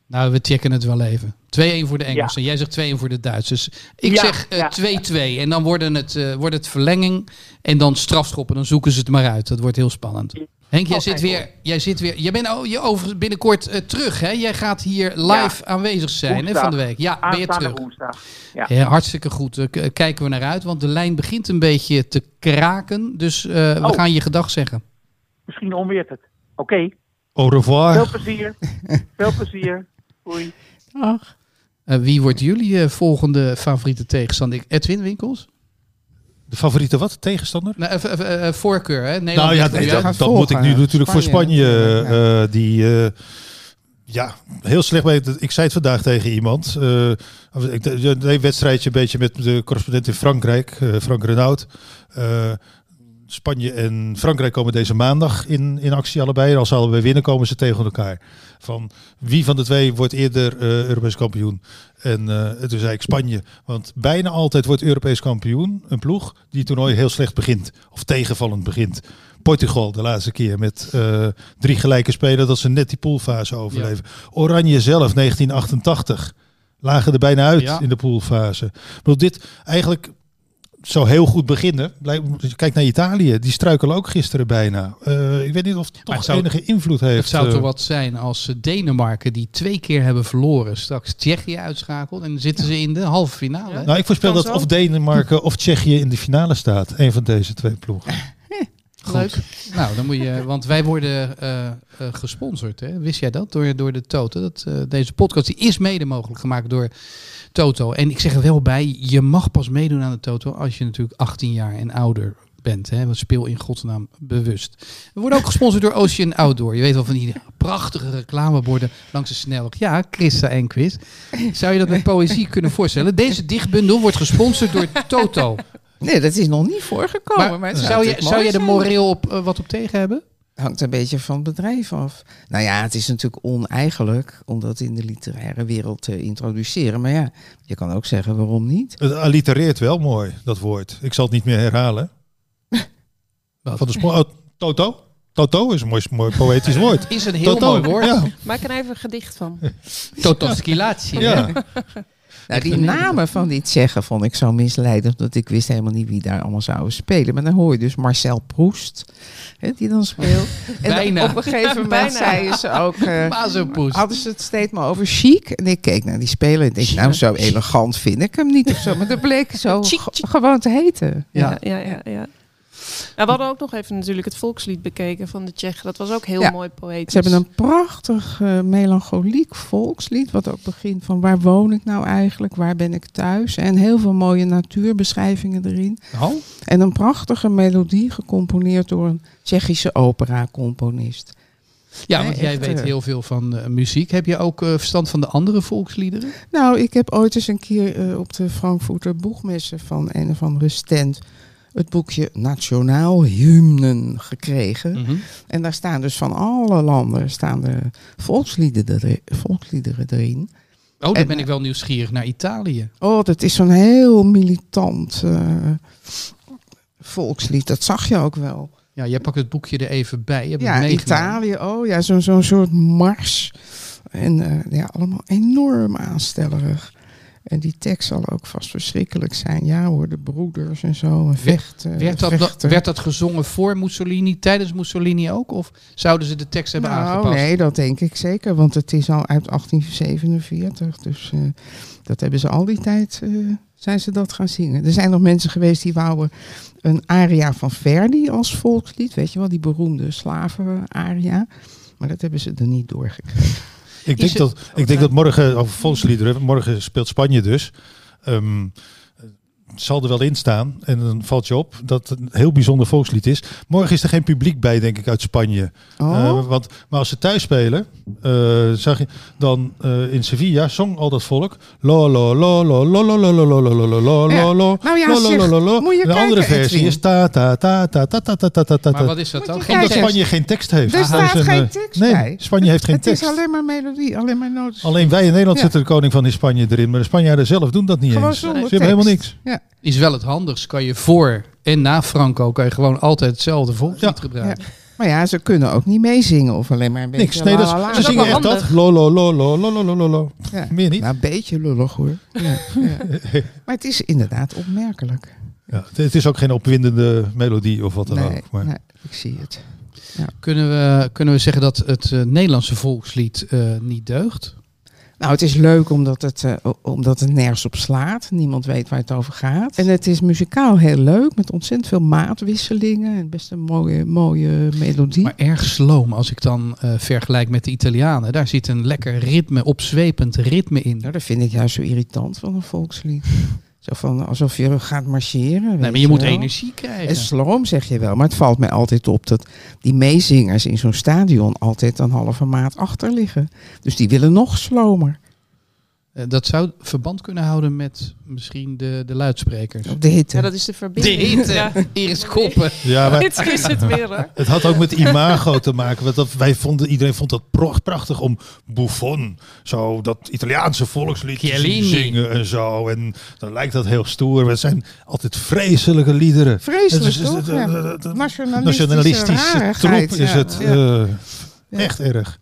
Nou, we checken het wel even. 2-1 voor de Engelsen. Jij zegt 2-1 voor de Duitsers. Ik Ja, zeg eh, ja. 2-2. En dan worden het, eh, wordt het verlenging. En dan strafschoppen. Dan zoeken ze het maar uit. Dat wordt heel spannend. Henk, jij, Oh, zit weer, jij zit weer. Jij bent oh, je over binnenkort eh, terug. Hè? Jij gaat hier live aanwezig zijn hè, van de week. Ja, ben je Aanstaande terug. woensdag. Ja. Ja, hartstikke goed. Daar k- kijken we naar uit. Want de lijn begint een beetje te kraken. Dus eh, we Oh. gaan je gedag zeggen. Misschien onweert het. Oké, Au revoir. veel plezier. veel plezier. Hoi. Ach. Eh, wie wordt jullie eh, volgende favoriete tegenstander? Edwin Winkels? De favoriete wat? Tegenstander? Nou, eh, voorkeur, hè? Nederland Nou ja, nee, dat, moet ik nu natuurlijk voor Spanje, eh, die, eh, ja, heel slecht bij. Ik zei het vandaag tegen iemand. eh, ik deed een wedstrijdje een beetje met de correspondent in Frankrijk, eh, Frank Renaud. Eh, Spanje en Frankrijk komen deze maandag in, in actie allebei. Als ze allebei winnen, komen ze tegen elkaar. Van wie van de twee wordt eerder eh, Europees kampioen? En eh, toen zei ik Spanje. Want bijna altijd wordt Europees kampioen een ploeg die het toernooi heel slecht begint. Of tegenvallend begint. Portugal de laatste keer met eh, drie gelijke spelen dat ze net die poolfase overleven. Oranje zelf 1988 lagen er bijna uit Ja. in de poolfase. Ik bedoel, dit eigenlijk zou heel goed beginnen. Kijk naar Italië, die struikelen ook gisteren bijna. Eh, ik weet niet of het toch het zou- enige invloed heeft. Het zou eh, toch wat zijn als eh, Denemarken, die twee keer hebben verloren, straks Tsjechië uitschakelt. En dan zitten ze in de halve finale. Nou, ik voorspel dat zo. of Denemarken of Tsjechië in de finale staat. Een van deze twee ploegen. Goed. Leuk. Nou, dan moet je, want wij worden eh, eh, gesponsord. Hè? Wist jij dat? Door, door de Toto. Dat, eh, deze podcast die is mede mogelijk gemaakt door Toto. En ik zeg er wel bij, je mag pas meedoen aan de Toto als je natuurlijk 18 jaar en ouder bent. Hè? Want speel in godsnaam bewust. We worden ook gesponsord door Ocean Outdoor. Je weet wel van die prachtige reclameborden langs de snelweg. Ja, Christa en Quiz. Zou je dat met poëzie kunnen voorstellen? Deze dichtbundel wordt gesponsord door Toto. Nee, dat is nog niet voorgekomen. Maar, zou, je, zou je er moreel op, eh, wat op tegen hebben? hangt een beetje van het bedrijf af. Nou ja, het is natuurlijk oneigenlijk om dat in de literaire wereld te introduceren. Maar ja, je kan ook zeggen waarom niet. Het allitereert wel mooi, dat woord. Ik zal het niet meer herhalen. Van de oh, Toto? Toto is een mooi, mooi poëtisch woord. Is een heel Toto, mooi woord. Ja, Maak er even een gedicht van. Totoskilatie. ja. Nou, die namen van die Tsjechen vond ik zo misleidend, dat ik wist helemaal niet wie daar allemaal zouden spelen. Maar dan hoor je dus Marcel Proest, hè, die dan speelt. En dan Bijna. op een gegeven moment zeiden ze ook, eh, poes. hadden ze het steeds maar over chic. En ik keek naar die speler en denk, nou zo elegant vind ik hem niet of zo. Maar dat bleek zo gewoon te heten. Ja, ja, ja. ja. Ja, we hadden ook nog even natuurlijk het volkslied bekeken van de Tsjechen. Dat was ook heel Ja. mooi poëtisch. Ze hebben een prachtig eh, melancholiek volkslied, wat ook begint van waar woon ik nou eigenlijk, waar ben ik thuis. En heel veel mooie natuurbeschrijvingen erin. Nou, En een prachtige melodie gecomponeerd door een Tsjechische opera-componist. Ja, want jij weet eh. heel veel van eh, muziek. Heb je ook eh, verstand van de andere volksliederen? Nou, ik heb ooit eens een keer eh, op de Frankfurter Boegmessen van een of andere stand het boekje Nationaal Hymnen gekregen. Mhm. En daar staan dus van alle landen staan de volksliederen, er- volksliederen erin. Oh, dan En, ben ik wel nieuwsgierig naar Italië. Oh, dat is zo'n heel militant eh, volkslied. Dat zag je ook wel. Ja, jij pakt het boekje er even bij. Ja. Italië, oh ja, zo'n zo'n soort mars. En eh, ja, allemaal enorm aanstellerig. En die tekst zal ook vast verschrikkelijk zijn. Ja hoor, de broeders en zo. En vechten. Werd dat, werd dat gezongen voor Mussolini, tijdens Mussolini ook? Of zouden ze de tekst hebben nou, aangepast? nee, dat denk ik zeker. Want het is al uit 1847. Dus eh, dat hebben ze al die tijd... eh, zijn ze dat gaan zingen. Er zijn nog mensen geweest die wouden een aria van Verdi als volkslied. Weet je wel, die beroemde slaven-aria. Maar dat hebben ze er niet doorgekregen. Ik denk, dat, ik denk dat morgen, over volksliederen, morgen speelt Spanje dus. Ehm, zal er wel in staan. En dan valt je op dat het een heel bijzonder volkslied is. Morgen is er geen publiek bij, denk ik, uit Spanje. Oh, Eh, want, maar als ze thuis spelen, eh, zag je dan eh, in Sevilla zong al dat volk. Lo lo lo lo lo lo lo lo lo lo lo lo lo Ja. lo lo Nou ja, lo lo zeg, lo lo lo. moet je En De andere kijken, versie Edwin. is ta ta ta ta ta ta ta ta ta ta. Maar wat is dat dan? Moet je Geen Omdat kijken. tekst? Spanje geen tekst heeft. Er Dat staat is een, geen eh, tekst nee, bij. Spanje heeft geen het tekst. is alleen maar melodie, alleen maar noten. Alleen wij in Nederland Ja. zetten de koning van in Spanje erin. Maar de Spanjaarden zelf doen dat niet Gewoon eens. Ze zonder hebben helemaal tekst. niks. Ja is wel het handigst. Kan je voor en na Franco kan je gewoon altijd hetzelfde volkslied gebruiken. Ja. Maar ja, ze kunnen ook niet meezingen of alleen maar een beetje. Niks, nee, ze zingen echt dat. Lo, lo, lo, lo, lo. Ja. Meer niet. Nou, een beetje lullig hoor. Ja, ja. Maar het is inderdaad opmerkelijk. Ja, het is ook geen opwindende melodie of wat dan ook. Maar... Nee, ik zie het. Kunnen, we, kunnen we zeggen dat het eh, Nederlandse volkslied eh, niet deugt? Nou, het is leuk omdat het, eh, omdat het nergens op slaat. Niemand weet waar het over gaat. En het is muzikaal heel leuk met ontzettend veel maatwisselingen. En best een mooie, mooie melodie. Maar erg sloom als ik dan eh, vergelijk met de Italianen. Daar zit een lekker ritme, opzwepend ritme in. Nou, dat vind ik juist zo irritant van een volkslied. Zo van alsof je gaat marcheren. Nee, maar je moet wel. energie krijgen. En sloom zeg je wel, maar het valt mij altijd op dat die meezingers in zo'n stadion altijd een halve maat achter liggen. Dus die willen nog slomer. Eh, dat zou verband kunnen houden met misschien de, de luidsprekers. De hitte. Ja, dat is de De verbinding. hitte, Ja. Iris Koppen. ja, maar Dit is het weer het had ook met imago te maken. Want dat, wij vonden, iedereen vond dat prachtig om Buffon, zo dat Italiaanse volkslied te zingen en zo. En dan lijkt dat heel stoer. Het zijn altijd vreselijke liederen. Vreselijk Het is- toch? het- Ja. het- het- het- Nationalistische, Nationalistische rarigheid, troep is het. Ja. eh, Echt erg.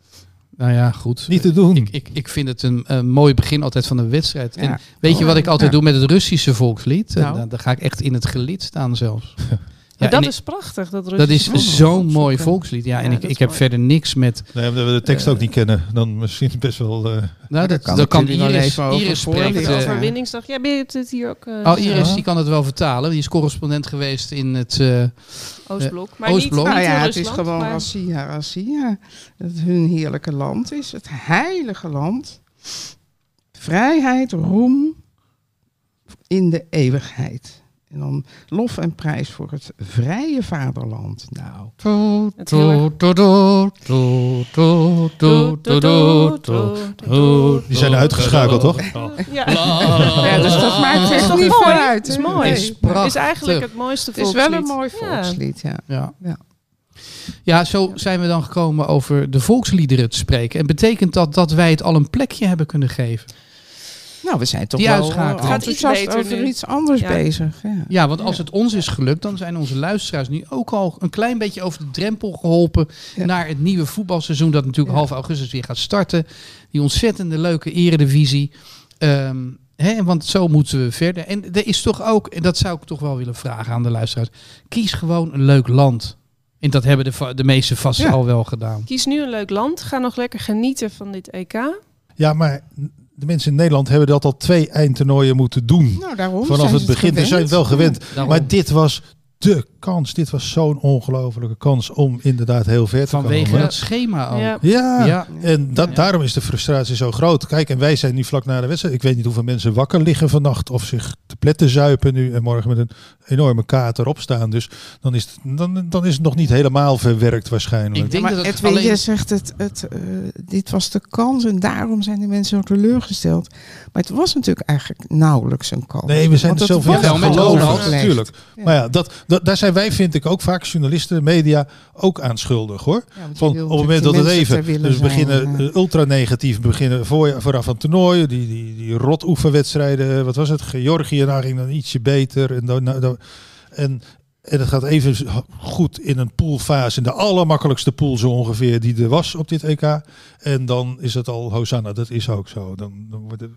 Nou ja, goed. Niet te doen. Ik, ik, ik vind het een, een mooi begin altijd van een wedstrijd. En weet je wat ik altijd Ja. doe met het Russische volkslied? Nou. Dan, dan ga ik echt in het gelid staan zelfs. Ja, dat is prachtig. Dat, dat is zo'n mooi volkslied. Ja, en Ja, ik, ik heb mooi. verder niks met... Nee, omdat we de tekst ook niet kennen. Dan misschien best wel... eh, Nou, dat, kan dat kan jullie wel Iris, even over Iris. De eh, Ja. overwinningsdag. Ja, ben je het hier ook... eh, Oh, Iris Ja. die kan het wel vertalen. Die is correspondent geweest in het... eh, Oostblok. Maar Oostblok. niet, Nou niet ja, het is gewoon maar- Rassia, Rassia. Dat het hun heerlijke land is. Het heilige land. Vrijheid, roem in de eeuwigheid. En dan lof en prijs voor het vrije vaderland. Nou, Het die zijn uitgeschakeld, toch? Ja. ja, dus dat maakt echt toch niet mooi? uit. Het is mooi. Is Het is eigenlijk het mooiste Het is wel een volkslied. mooi Ja. volkslied, ja. Ja. Ja. ja, zo zijn we dan gekomen over de volksliederen te spreken. En betekent dat dat wij het al een plekje hebben kunnen geven? Nou, we zijn toch Die wel eh, Gaat iets over iets anders Ja. bezig. Ja. Ja, want als het ons is gelukt, dan zijn onze luisteraars nu ook al een klein beetje over de drempel geholpen Ja. naar het nieuwe voetbalseizoen dat natuurlijk Ja. half augustus weer gaat starten. Die ontzettende leuke eredivisie. Ehm, Hè, want zo moeten we verder. En er is toch ook, en dat zou ik toch wel willen vragen aan de luisteraars. Kies gewoon een leuk land. En dat hebben de, de meesten vast Ja. al wel gedaan. Kies nu een leuk land. Ga nog lekker genieten van dit EK. Ja, maar de mensen in Nederland hebben dat al twee eindtoernooien moeten doen. Nou, daarom Vanaf zijn het begin. Ze zijn wel gewend. Maar dit was de kans. Dit was zo'n ongelofelijke kans om inderdaad heel ver te Vanwege komen. het schema al. Ja. Ja, Ja. en dat, Ja. daarom is de frustratie zo groot. Kijk, en wij zijn nu vlak na de wedstrijd. Ik weet niet hoeveel mensen wakker liggen vannacht of zich te pletten zuipen nu en morgen met een enorme kater opstaan. Dus dan is het, dan, dan is het nog niet helemaal verwerkt waarschijnlijk. Ik denk maar dat het Edwin, alleen... jij zegt het, het, eh, dit was de kans en daarom zijn de mensen zo teleurgesteld. Maar het was natuurlijk eigenlijk nauwelijks een kans. Nee, we zijn er het zelf was Ja, in wel met gaan Ronald, geloven, overgelegd. natuurlijk. Ja. Maar ja, dat, daar zijn wij, vind ik, ook vaak journalisten, media, ook aan schuldig hoor. Ja, Van, op het moment dat het even, dus we beginnen eh, ultra negatief, we beginnen voor, vooraf aan toernooien, die, die, die rot oefenwedstrijden, wat was het, Georgië, daar ging dan ietsje beter. En, dan, dan- en, en het gaat even goed in een poolfase, in de allermakkelijkste pool zo ongeveer die er was op dit EK. En dan is het al Hosanna, dat is ook zo. Dan, dan wordt het...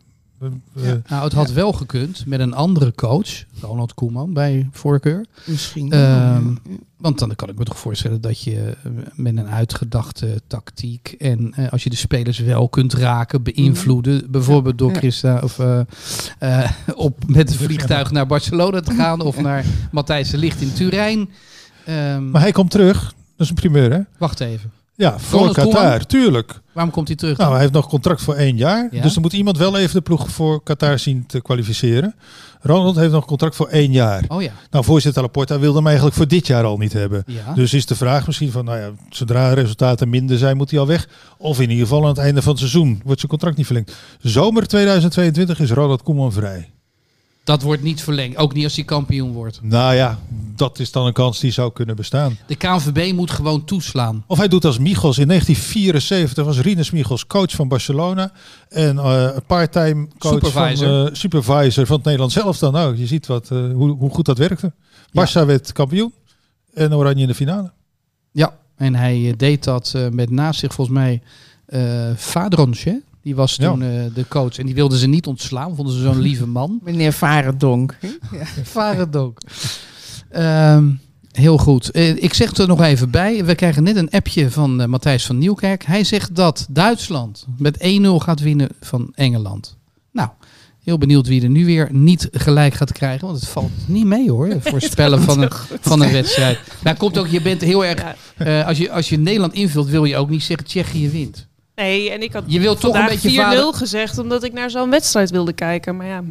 eh, Nou, het had wel gekund met een andere coach, Ronald Koeman, bij voorkeur. Misschien. Ehm, Want dan kan ik me toch voorstellen dat je eh, met een uitgedachte tactiek en eh, als je de spelers wel kunt raken, beïnvloeden, bijvoorbeeld door Ja. Christa of eh, eh, op met het vliegtuig naar Barcelona te gaan of naar Matthijs de Ligt in Turijn. Ehm, Maar hij komt terug, dat is een primeur hè? wacht even. Ja, voor Qatar, tuurlijk. Waarom komt hij terug? Nou, hij heeft nog contract voor één jaar. Ja. Dus er moet iemand wel even de ploeg voor Qatar zien te kwalificeren. Ronald heeft nog contract voor één jaar. oh ja. Nou, voorzitter Laporta wilde hem eigenlijk voor dit jaar al niet hebben. ja. Dus is de vraag misschien van, nou ja, zodra resultaten minder zijn, moet hij al weg. Of in ieder geval aan het einde van het seizoen wordt zijn contract niet verlengd. Zomer 2022 is Ronald Koeman vrij. Dat wordt niet verlengd, ook niet als hij kampioen wordt. Nou ja, dat is dan een kans die zou kunnen bestaan. De KNVB moet gewoon toeslaan. Of hij doet als Michels. In 1974 was Rinus Michels coach van Barcelona. En eh part-time coach Supervisor. van eh, supervisor van het Nederlands zelf dan ook. Je ziet wat, eh, hoe, hoe goed dat werkte. Barça werd kampioen. En Oranje in de finale. Ja, en hij deed dat met naast zich volgens mij eh Vadronsje. Die was Ja. toen eh, de coach. En die wilden ze niet ontslaan. Vonden ze zo'n lieve man. Meneer Varendonk. Varendonk. Ehm heel goed. Eh, ik zeg er nog even bij. We krijgen net een appje van eh, Matthijs van Nieuwkerk. Hij zegt dat Duitsland met 1-0 gaat winnen van Engeland. Nou, heel benieuwd wie er nu weer niet gelijk gaat krijgen. Want het valt niet mee hoor. Voorspellen van een, van een wedstrijd. Nou, komt ook, je bent heel erg. Ja. eh, als, je, als je Nederland invult, wil je ook niet zeggen Tsjechië wint. Nee, en ik had Je wilt toch een vandaag 4-0 beetje vader- gezegd, omdat ik naar zo'n wedstrijd wilde kijken. Maar ja,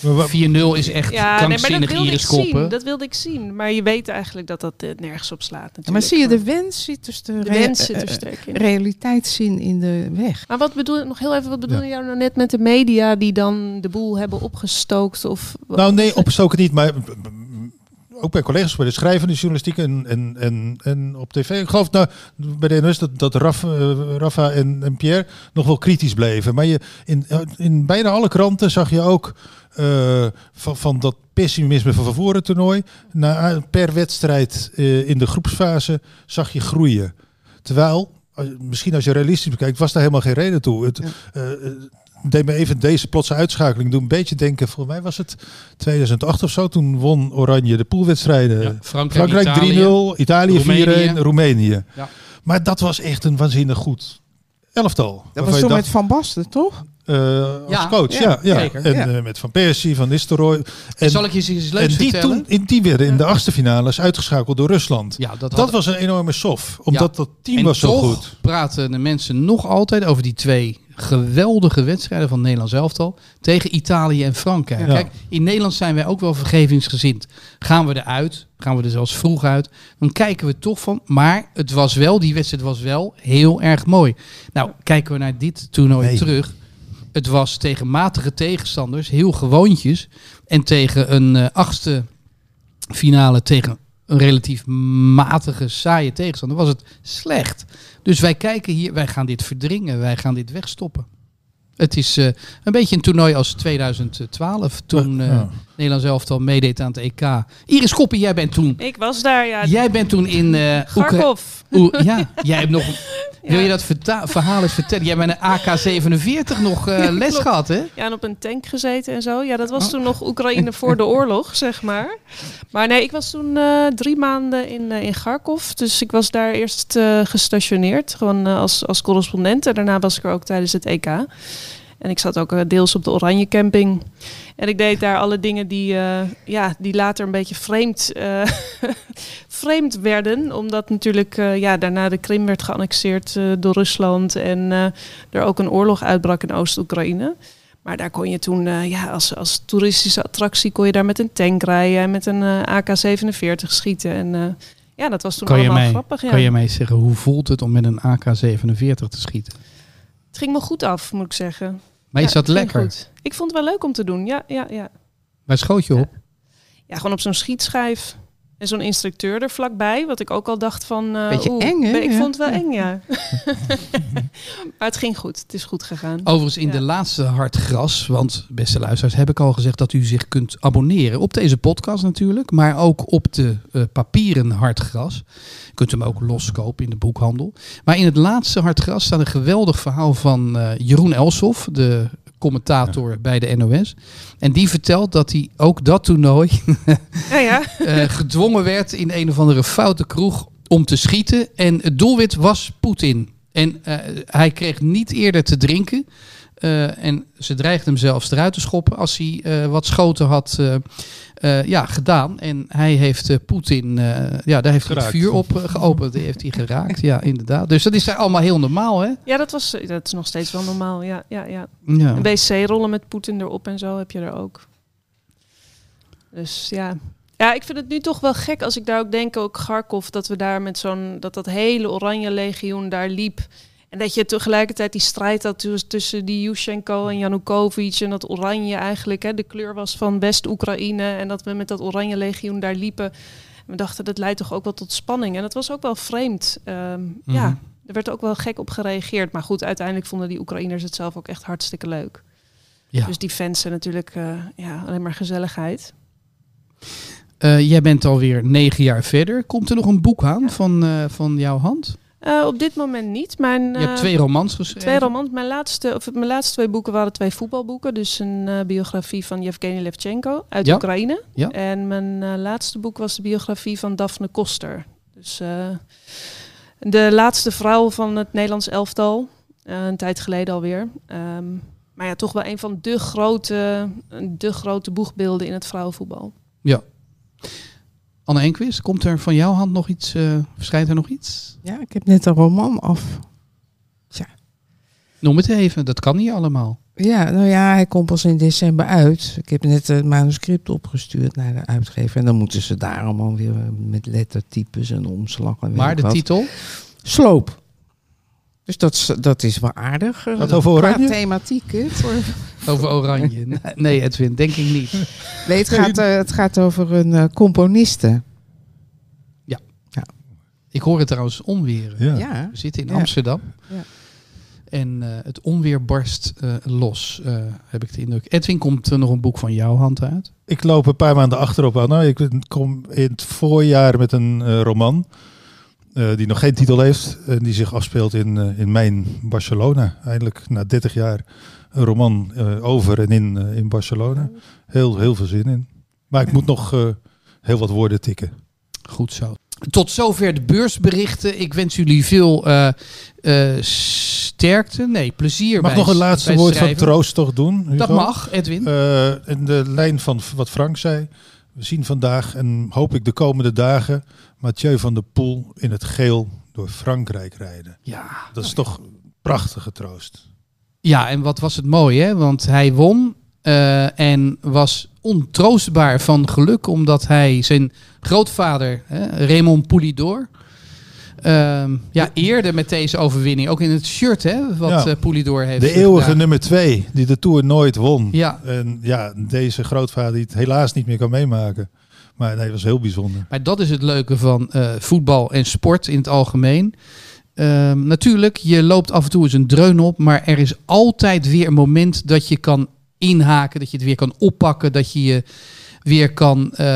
Maar wa- 4-0 is echt ja nee, dat krankzinnig wilde ik Iris koppen. zien. Dat wilde ik zien. Maar je weet eigenlijk dat dat eh, nergens op slaat natuurlijk. Maar zie je, de wens zit dus de, De wens zit er eh, sterk in. realiteitszin in de weg. Maar wat bedoel nog heel even, wat bedoel je nou net met de media die dan de boel hebben opgestookt? Of, nou nee, opgestoken niet. Maar ook bij collega's bij de schrijvende journalistiek en, en, en, en op tv. Ik geloof nou, bij de NOS dat, dat Raf, eh, Rafa en, en Pierre nog wel kritisch bleven. Maar je, in, in bijna alle kranten zag je ook eh, van, van dat pessimisme van voor het toernooi. Na, per wedstrijd eh, in de groepsfase zag je groeien. Terwijl, eh, misschien als je realistisch bekijkt, was daar helemaal geen reden toe. Het, eh, eh, deed me even deze plotse uitschakeling doen. Een beetje denken, volgens mij was het 2008 of zo. Toen won Oranje de poolwedstrijden. Ja, Frankrijk, Frankrijk Italië. 3-0, Italië 4-1, Roemenië. Roemenië. Ja. Maar dat was echt een waanzinnig goed elftal. Dat was dacht, met Van Basten, toch? eh, als Ja, coach, ja, ja. ja, zeker. En Ja. eh, met Van Persie, Van Nistelrooy. En zal ik je eens iets leuks en die, vertellen? toen, in, die werden in de achtste finales uitgeschakeld door Rusland. ja, dat, Dat had- was een enorme sof, omdat dat team en was zo toch goed. praten de mensen nog altijd over die twee geweldige wedstrijden van Nederland elftal tegen Italië en Frankrijk. Ja. Kijk, in Nederland zijn wij ook wel vergevingsgezind. Gaan we eruit, gaan we er zelfs vroeg uit, dan kijken we toch van. Maar het was wel, die wedstrijd was wel heel erg mooi. Nou, kijken we naar dit toernooi Nee. terug. Het was tegen matige tegenstanders, heel gewoontjes. En tegen een eh, achtste finale tegen een relatief matige, saaie tegenstander, was het slecht. Dus wij kijken hier, wij gaan dit verdringen, wij gaan dit wegstoppen. Het is eh, een beetje een toernooi als 2012, toen eh Ja. Nederland zelf al meedeed aan het EK. Iris Koppen, jij bent toen, Ik was daar, ja. jij bent toen in eh Oekra- Garkov. Oe- ja, jij hebt nog Wil je dat verhaal eens vertellen? Jij bent een AK-47 nog eh, les klopt. gehad, hè? Ja, en op een tank gezeten en zo. Ja, dat was Oh. toen nog Oekraïne voor de oorlog, zeg maar. Maar nee, ik was toen eh, drie maanden in, eh, in Kharkov. Dus ik was daar eerst gestationeerd, gewoon als, als correspondent. En daarna was ik er ook tijdens het EK. En ik zat ook eh, deels op de Oranje Camping. En ik deed daar alle dingen die, eh, ja, die later een beetje vreemd, eh, vreemd werden. Omdat natuurlijk ja, daarna de Krim werd geannexeerd door Rusland. En er ook een oorlog uitbrak in Oost-Oekraïne. Maar daar kon je toen, ja, als, als toeristische attractie, kon je daar met een tank rijden en met een eh, AK-47 schieten. En ja, dat was toen Kan je, allemaal mij, grappig. Ja. kan je mij zeggen, hoe voelt het om met een AK-47 te schieten? Het ging me goed af, moet ik zeggen. Maar is Ja, dat lekker? goed. Ik vond het wel leuk om te doen, ja, ja, ja. Waar schoot je op? Ja, gewoon op zo'n schietschijf. En zo'n instructeur er vlakbij, wat ik ook al dacht van... eh, Beetje eng, hè? Ik vond het wel eng, ja. maar het ging goed. Het is goed gegaan. Overigens in Ja. de laatste hard gras, want beste luisteraars, heb ik al gezegd dat u zich kunt abonneren op deze podcast natuurlijk, maar ook op de eh, papieren hard gras. Je kunt hem ook loskopen in de boekhandel. Maar in het laatste hard gras staat een geweldig verhaal van eh, Jeroen Elsof, de commentator bij de NOS. En die vertelt dat hij ook dat toernooi Ja, ja. eh, gedwongen werd in een of andere foute kroeg om te schieten. En het doelwit was Poetin. En eh, hij kreeg niet eerder te drinken. Eh, en ze dreigden hem zelfs eruit te schoppen als hij eh, wat schoten had eh, eh, ja, gedaan. En hij heeft eh, Poetin, eh, ja, daar heeft hij het vuur op geopend. Die heeft hij geraakt, ja, inderdaad. Dus dat is allemaal heel normaal, hè? ja, dat, was, dat is nog steeds wel normaal. Ja, ja, ja. Ja. Een wc-rollen met Poetin erop en zo heb je er ook. Dus ja. Ja, ik vind het nu toch wel gek als ik daar ook denk, ook Kharkov, dat we daar met zo'n, dat dat hele oranje legioen daar liep. En dat je tegelijkertijd die strijd had tuss- tussen die Yushchenko en Yanukovych. En dat oranje eigenlijk hè, de kleur was van West-Oekraïne. En dat we met dat oranje legioen daar liepen. En we dachten, dat leidt toch ook wel tot spanning. En dat was ook wel vreemd. Ehm, Ja, er werd ook wel gek op gereageerd. Maar goed, uiteindelijk vonden die Oekraïners het zelf ook echt hartstikke leuk. Ja. Dus die fans zijn natuurlijk eh, ja, alleen maar gezelligheid. Eh, jij bent alweer negen jaar verder. Komt er nog een boek aan van, eh, van jouw hand? Eh, op dit moment niet. Mijn, Je hebt eh, twee romans geschreven. Twee romans. Mijn laatste, of mijn laatste twee boeken waren twee voetbalboeken. Dus een eh, biografie van Yevgeny Levchenko uit Ja. Oekraïne. Ja. En mijn laatste boek was de biografie van Daphne Koster. Dus de laatste vrouw van het Nederlands elftal. Een tijd geleden alweer. Ehm, maar ja, toch wel een van de grote, de grote boegbeelden in het vrouwenvoetbal. Ja. Anne Enquist, komt er van jouw hand nog iets? eh, verschijnt er nog iets? Ja, ik heb net een roman af. Noem het even, dat kan niet allemaal. Ja, nou ja, hij komt pas in december uit. Ik heb net het manuscript opgestuurd naar de uitgever. En dan moeten ze daar allemaal weer met lettertypes en omslag en weet Maar de wat. titel? Sloop. Dus dat, is- dat is wel aardig. Gaat over qua thematiek, hè? Voor... Over Oranje. Nee, Edwin, denk ik niet. Nee, het gaat, eh, het gaat over een eh, componiste. Ik hoor het trouwens onweer. Ja. Ja. We zitten in Ja. Amsterdam. Ja. En eh, het onweer barst eh, los, eh, heb ik de indruk. Edwin, komt er nog een boek van jouw hand uit? Ik loop een paar maanden achterop aan. Nou, ik kom in het voorjaar met een eh, roman. eh, die nog geen titel heeft. En die zich afspeelt in, eh, in mijn Barcelona. Eindelijk na 30 jaar een roman eh, over en in, eh, in Barcelona. Heel, heel veel zin in. Maar ik moet nog eh, heel wat woorden tikken. Goed zo. Tot zover de beursberichten. Ik wens jullie veel sterkte. Nee, plezier Mag bij nog een laatste woord van troost toch doen? Hugo? Dat mag, Edwin. In de lijn van wat Frank zei. We zien vandaag en hoop ik de komende dagen Mathieu van der Poel in het geel door Frankrijk rijden. ja. Dat is toch een prachtige troost. Ja, en wat was het mooi, hè? Want hij won eh, en was ontroostbaar van geluk, omdat hij zijn grootvader, hè, Raymond Poulidor, ehm, ja, eerde met deze overwinning. Ook in het shirt, hè, wat Ja. eh, Poulidor heeft De eeuwige gedaan. nummer twee die de Tour nooit won. Ja, En ja, deze grootvader die het helaas niet meer kan meemaken. Maar nee, dat was heel bijzonder. Maar dat is het leuke van eh, voetbal en sport in het algemeen. Ehm, natuurlijk, je loopt af en toe eens een dreun op, maar er is altijd weer een moment dat je kan inhaken, dat je het weer kan oppakken, dat je je weer kan, eh,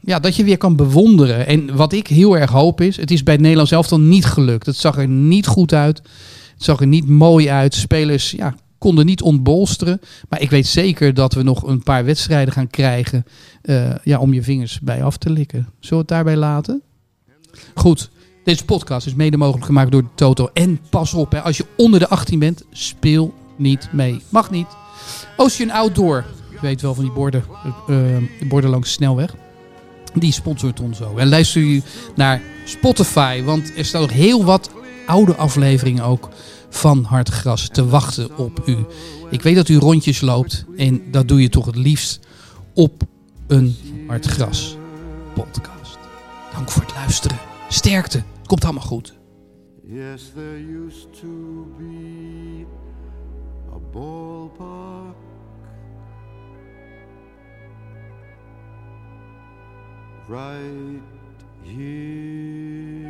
ja, dat je weer kan bewonderen. En wat ik heel erg hoop is, het is bij het Nederlands elftal niet gelukt. Het zag er niet goed uit. Het zag er niet mooi uit. Spelers ja, konden niet ontbolsteren. Maar ik weet zeker dat we nog een paar wedstrijden gaan krijgen eh, ja, om je vingers bij af te likken. Zullen we het daarbij laten? Goed. Deze podcast is mede mogelijk gemaakt door Toto. En pas op, hè, als je onder de 18 bent, speel niet mee. Mag niet. Ocean Outdoor. Je weet wel van die borden, eh, de borden langs de snelweg. Die sponsort ons zo. En luister u naar Spotify. Want er staan nog heel wat oude afleveringen ook van Hartgras te wachten op u. Ik weet dat u rondjes loopt. En dat doe je toch het liefst op een Hartgras podcast. Dank voor het luisteren. Sterkte. Komt allemaal goed. Yes, there used to be a ballpark right here